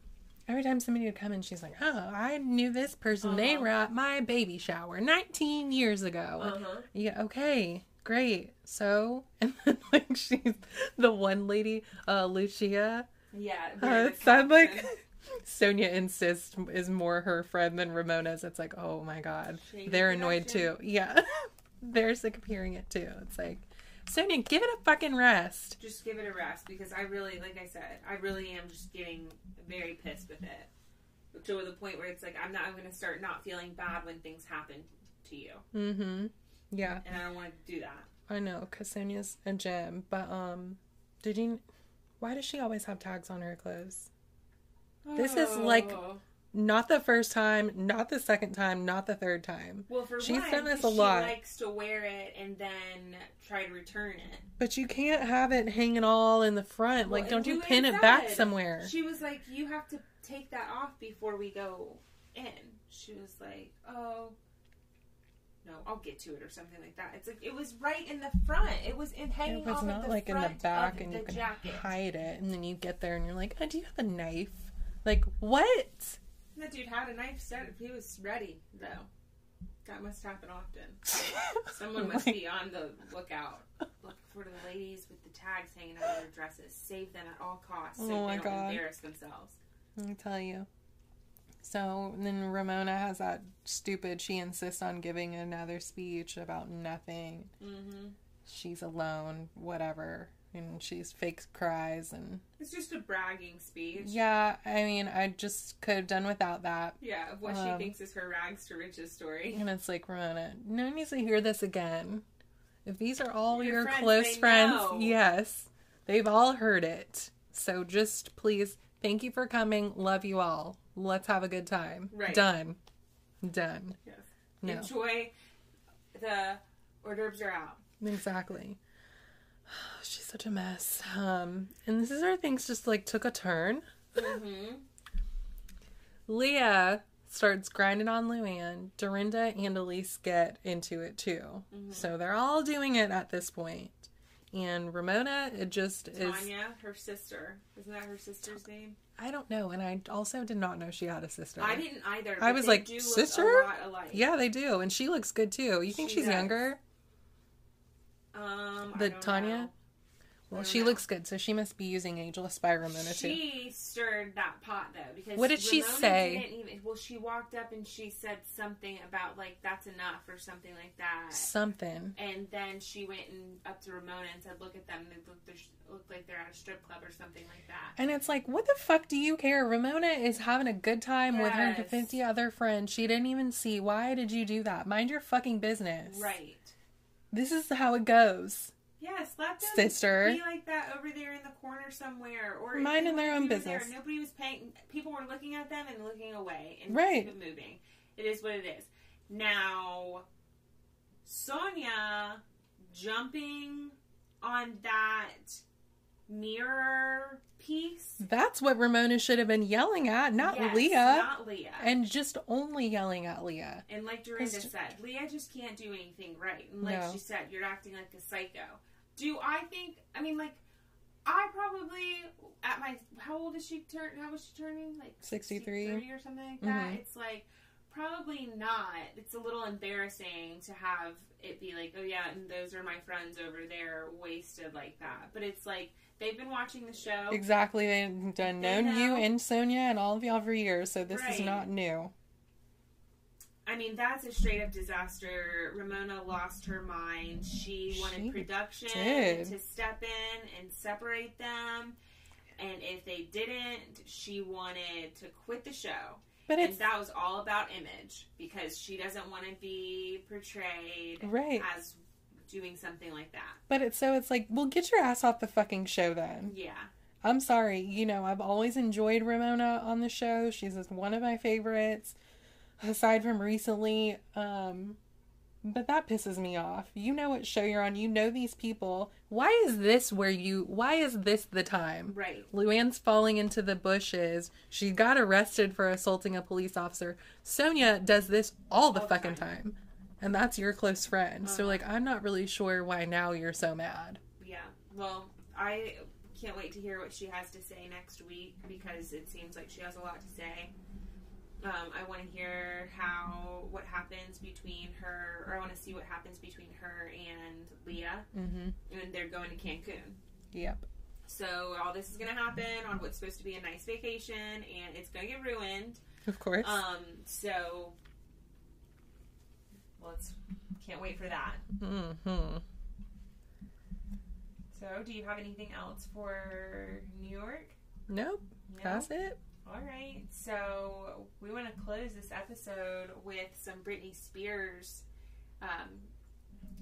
every time somebody would come in, she's like, "Oh, I knew this person. They Uh-huh. were at my baby shower 19 years ago." Uh-huh. Yeah, okay, great. So, and then like she's the one lady, uh, Lucia. Yeah. Uh, they're it the sounds like. Sonja insists is more her friend than Ramona's. It's like, oh my god, Shady they're annoyed too. Yeah, they're sick of hearing it too. It's like, Sonja, give it a fucking rest. just give it a rest because I really, like I said, I really am just getting very pissed with it to the point where it's like I'm not. I'm going to start not feeling bad when things happen to you, Mm-hmm. Yeah, and I don't want to do that. I know, cause Sonja's a gem. But um, did you? Why does she always have tags on her clothes? This is like- Oh. Not the first time, not the second time, not the third time. well, for she's one, done this a lot. She likes to wear it and then try to return it. But you can't have it hanging all in the front. Well, like, don't you pin it back said- somewhere? She was like, "You have to take that off before we go in." She was like, "Oh." no, I'll get to it or something like that. It's like it was right in the front. It was in hanging It was off not of the like in the back and the you can jacket. hide it, and then you get there and you're like, oh, do you have a knife? Like, what? That dude had a knife set. If he was ready though. That must happen often. Someone must be on the lookout. Look for the ladies with the tags hanging out of their dresses. Save them at all costs so Oh my they don't God. embarrass themselves. Let me tell you. So then Ramona has that stupid, she insists on giving another speech about nothing. Mm-hmm. She's alone, whatever. And she's fake cries. And It's just a bragging speech. yeah, I mean, I just could have done without that. Yeah, of what Um, she thinks is her rags to riches story. And it's like, Ramona, no one needs to hear this again. If these are all Your your, friends, close friends, know. yes, they've all heard it. So just please, thank you for coming. Love you all. Let's have a good time. Right. Done. Done. Yes. No. Enjoy. The hors d'oeuvres are out. Exactly. She's such a mess. Um, and this is where things just like took a turn. Mm-hmm. Leah starts grinding on Luann. Dorinda and Elyse get into it too. So they're all doing it at this point. And Ramona, it just is. Tanya, her sister. Isn't that her sister's name? I don't know. And I also did not know she had a sister. I didn't either. I was like, "Sister?" A lot alike. Yeah, they do. And she looks good too. You think She she's does. younger? Um, The Tanya? know. Well, she know. looks good. So she must be using Ageless by Ramona too. She stirred that pot though because What did she say? Even, well, she walked up and she said something about like that's enough or something like that. Something. And then she went and up to Ramona and said, "Look at them. They look, look like they're at a strip club or something like that." And it's like, what the fuck do you care? Ramona is having a good time with her Yes. 50 other friends. She didn't even see. Why did you do that? Mind your fucking business. Right. This is how it goes. Yes, let them Sister. be like that over there in the corner somewhere, or Minding their own even there, business. nobody was paying. People were looking at them and looking away and Right. moving. It is what it is. Now, Sonja jumping on that mirror piece. That's what Ramona should have been yelling at, not Yes, Leah. Not Leah. and just only yelling at Leah. And like Dorinda Because- said, Leah just can't do anything right. And like No. she said, you're acting like a psycho. Do I think? I mean, like, I probably at my how old is she turn? How was she turning? Like 63? 63 or something like that. Mhm. It's like probably not. It's a little embarrassing to have it be like, oh yeah, and those are my friends over there, wasted like that. But it's like they've been watching the show. Exactly. They've done They known you and Sonja and all of y'all for years, so this is not new. I mean, that's a straight up disaster. Ramona lost her mind. She wanted She production did. to step in and separate them. And if they didn't, she wanted to quit the show. But And it's that was all about image because she doesn't want to be portrayed right. as doing something like that. But it's so it's like, well, get your ass off the fucking show then. Yeah. I'm sorry. You know, I've always enjoyed Ramona on the show. She's just one of my favorites, aside from recently. Um, but that pisses me off. You know what show you're on. You know these people. Why is this where you? Why is this the time? Right. Luann's falling into the bushes. She got arrested for assaulting a police officer. Sonja does this all the All fucking time. time. And that's your close friend. So, Uh-huh. like, I'm not really sure why now you're so mad. Yeah. Well, I can't wait to hear what she has to say next week because it seems like she has a lot to say. Um, I want to hear how what happens between her, or I want to see what happens between her and Leah, Mm-hmm. and they're going to Cancun. Yep. So all this is going to happen on what's supposed to be a nice vacation, and it's going to get ruined. Of course. Um, so let's can't wait for that. mm-hmm. So, do you have anything else for New York? Nope. No? That's it. All right, so we want to close this episode with some Britney Spears um,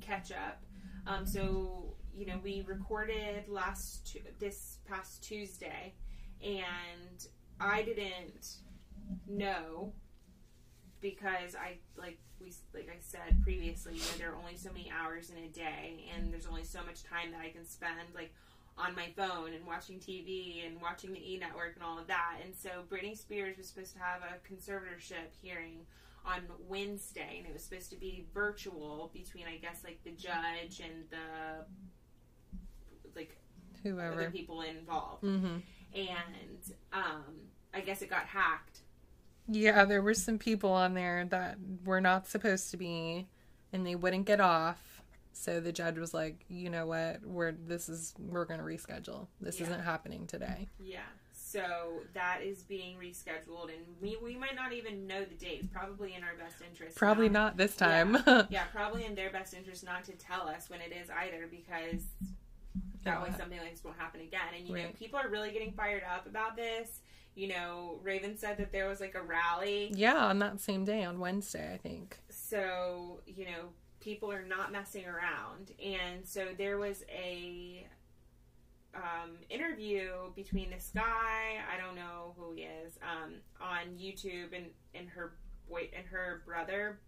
catch up. Um, so you know, we recorded last Tu- this past Tuesday, and I didn't know because I like we like I said previously, you know, there are only so many hours in a day, and there's only so much time that I can spend like on my phone and watching TV and watching the E Network and all of that. And so Britney Spears was supposed to have a conservatorship hearing on Wednesday, and it was supposed to be virtual between, I guess, like the judge and the like other Whoever. people involved. Mm-hmm. And um, I guess it got hacked. Yeah, there were some people on there that were not supposed to be, and they wouldn't get off. So the judge was like, "You know what? We're this is we're going to reschedule. This Yeah. isn't happening today." Yeah. So that is being rescheduled, and we, we might not even know the dates. Probably in our best interest. Probably not. not this time. Yeah, probably in their best interest not to tell us when it is either, because that way something like this won't happen again. And you know, people are really getting fired up about this. You know, Raven said that there was like a rally, yeah, on that same day on Wednesday, I think. so you know, people are not messing around. And so there was a um, interview between this guy, I don't know who he is, um, on YouTube, and and her boy and her brother,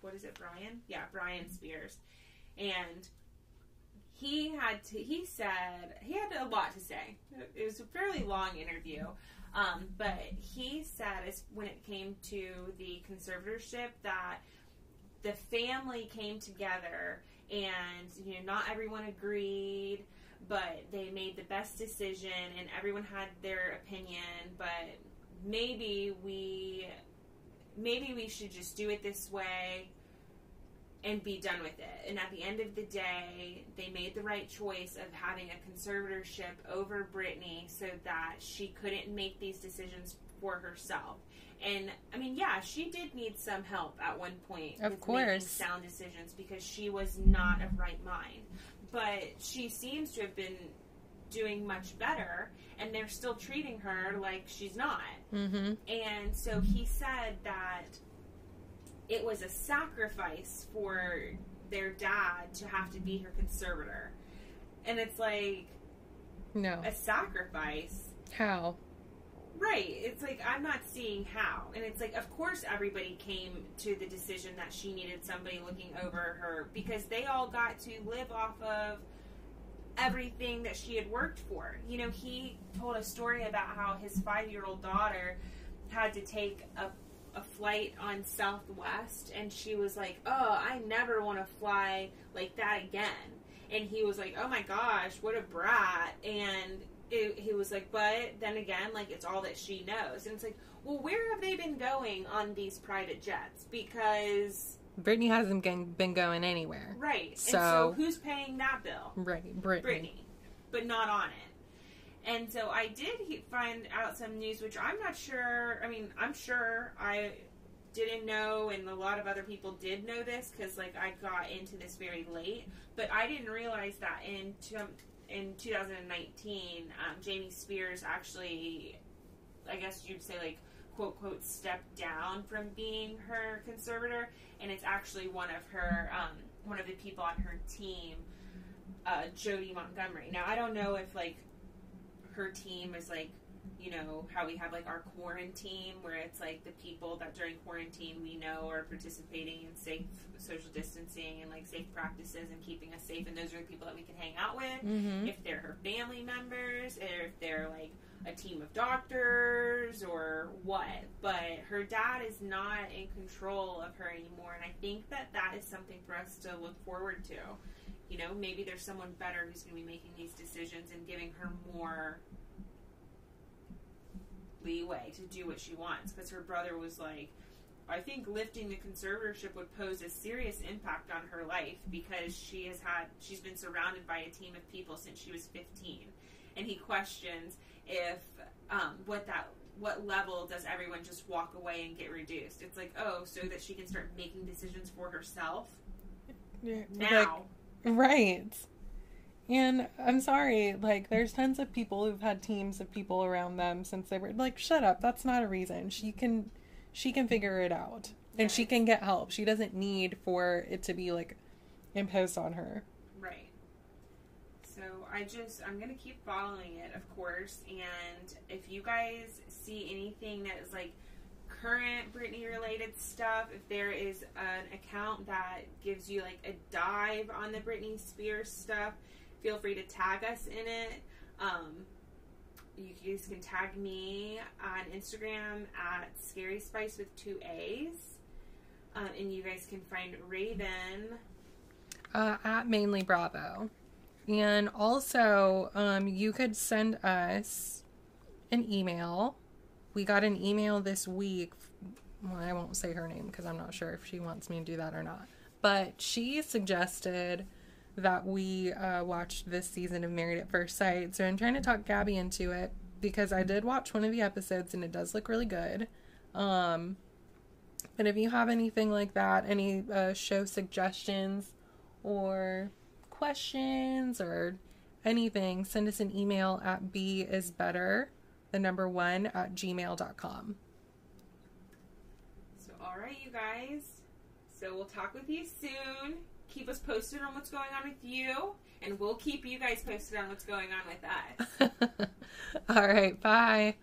what is it, Bryan? Yeah, Bryan Spears, and he had to. He said he had a lot to say. It was a fairly long interview. Um, but he said, as when it came to the conservatorship, that the family came together and you know not everyone agreed but they made the best decision and everyone had their opinion but maybe we maybe we should just do it this way and be done with it and at the end of the day they made the right choice of having a conservatorship over Britney so that she couldn't make these decisions for herself and I mean, yeah, she did need some help at one point. Of course. making sound decisions because she was not of right mind. But she seems to have been doing much better, and they're still treating her like she's not. Mm-hmm. And so he said that it was a sacrifice for their dad to have to be her conservator. And it's like No. a sacrifice. How? Right. It's like I'm not seeing how. And it's like of course everybody came to the decision that she needed somebody looking over her because they all got to live off of everything that she had worked for. You know, he told a story about how his 5-year-old daughter had to take a a flight on Southwest and she was like, "Oh, I never want to fly like that again." And he was like, "Oh my gosh, what a brat." And it, he was like, but then again, like it's all that she knows, and it's like, well, where have they been going on these private jets? Because Britney hasn't been going anywhere. right, and So- so who's paying that bill? Right, Britney. Britney, but not on it. And so I did he- find out some news, which I'm not sure. I mean, I'm sure I didn't know, and a lot of other people did know this because, like, I got into this very late. But I didn't realize that in two, in 2019, um, Jamie Spears actually, I guess you'd say, like, quote quote, stepped down from being her conservator, and it's actually one of her, um, one of the people on her team uh, Jodi Montgomery. Now I don't know if like her team is like you know how we have like our quarantine where it's like the people that during quarantine we know are participating in safe social distancing and like safe practices and keeping us safe and those are the people that we can hang out with. Mm-hmm. if they're her family members or if they're like a team of doctors or what. But her dad is not in control of her anymore and i think that that is something for us to look forward to you know maybe there's someone better who's going to be making these decisions and giving her more leeway to do what she wants. Because her brother was like I think lifting the conservatorship would pose a serious impact on her life because she has had she's been surrounded by a team of people since she was 15 and he questions if um, what that what level does everyone just walk away and get reduced? It's like oh so that she can start making decisions for herself? Now Right. And I'm sorry, like there's tons of people who've had teams of people around them since they were like, shut up, that's not a reason. She can she can figure it out. And she can get help. She doesn't need for it to be like imposed on her. Right. So I just I'm gonna keep following it, of course. And if you guys see anything that is like current Britney related stuff, if there is an account that gives you like a dive on the Britney Spears stuff, feel free to tag us in it. Um, you guys can tag me on Instagram at Scary Spice with two A's. Um, and you guys can find Raven. uh, at mainly Bravo. And also, um, you could send us an email. We got an email this week. Well, I won't say her name because I'm not sure if she wants me to do that or not. But she suggested that we uh, watched this season of Married at First Sight. So I'm trying to talk Gabby into it because I did watch one of the episodes and it does look really good. Um, but if you have anything like that, any uh, show suggestions or questions or anything, send us an email at b is better, the number one at gmail.com. So, all right, you guys. So, we'll talk with you soon. Keep us posted on what's going on with you, and we'll keep you guys posted on what's going on with us. All right, bye.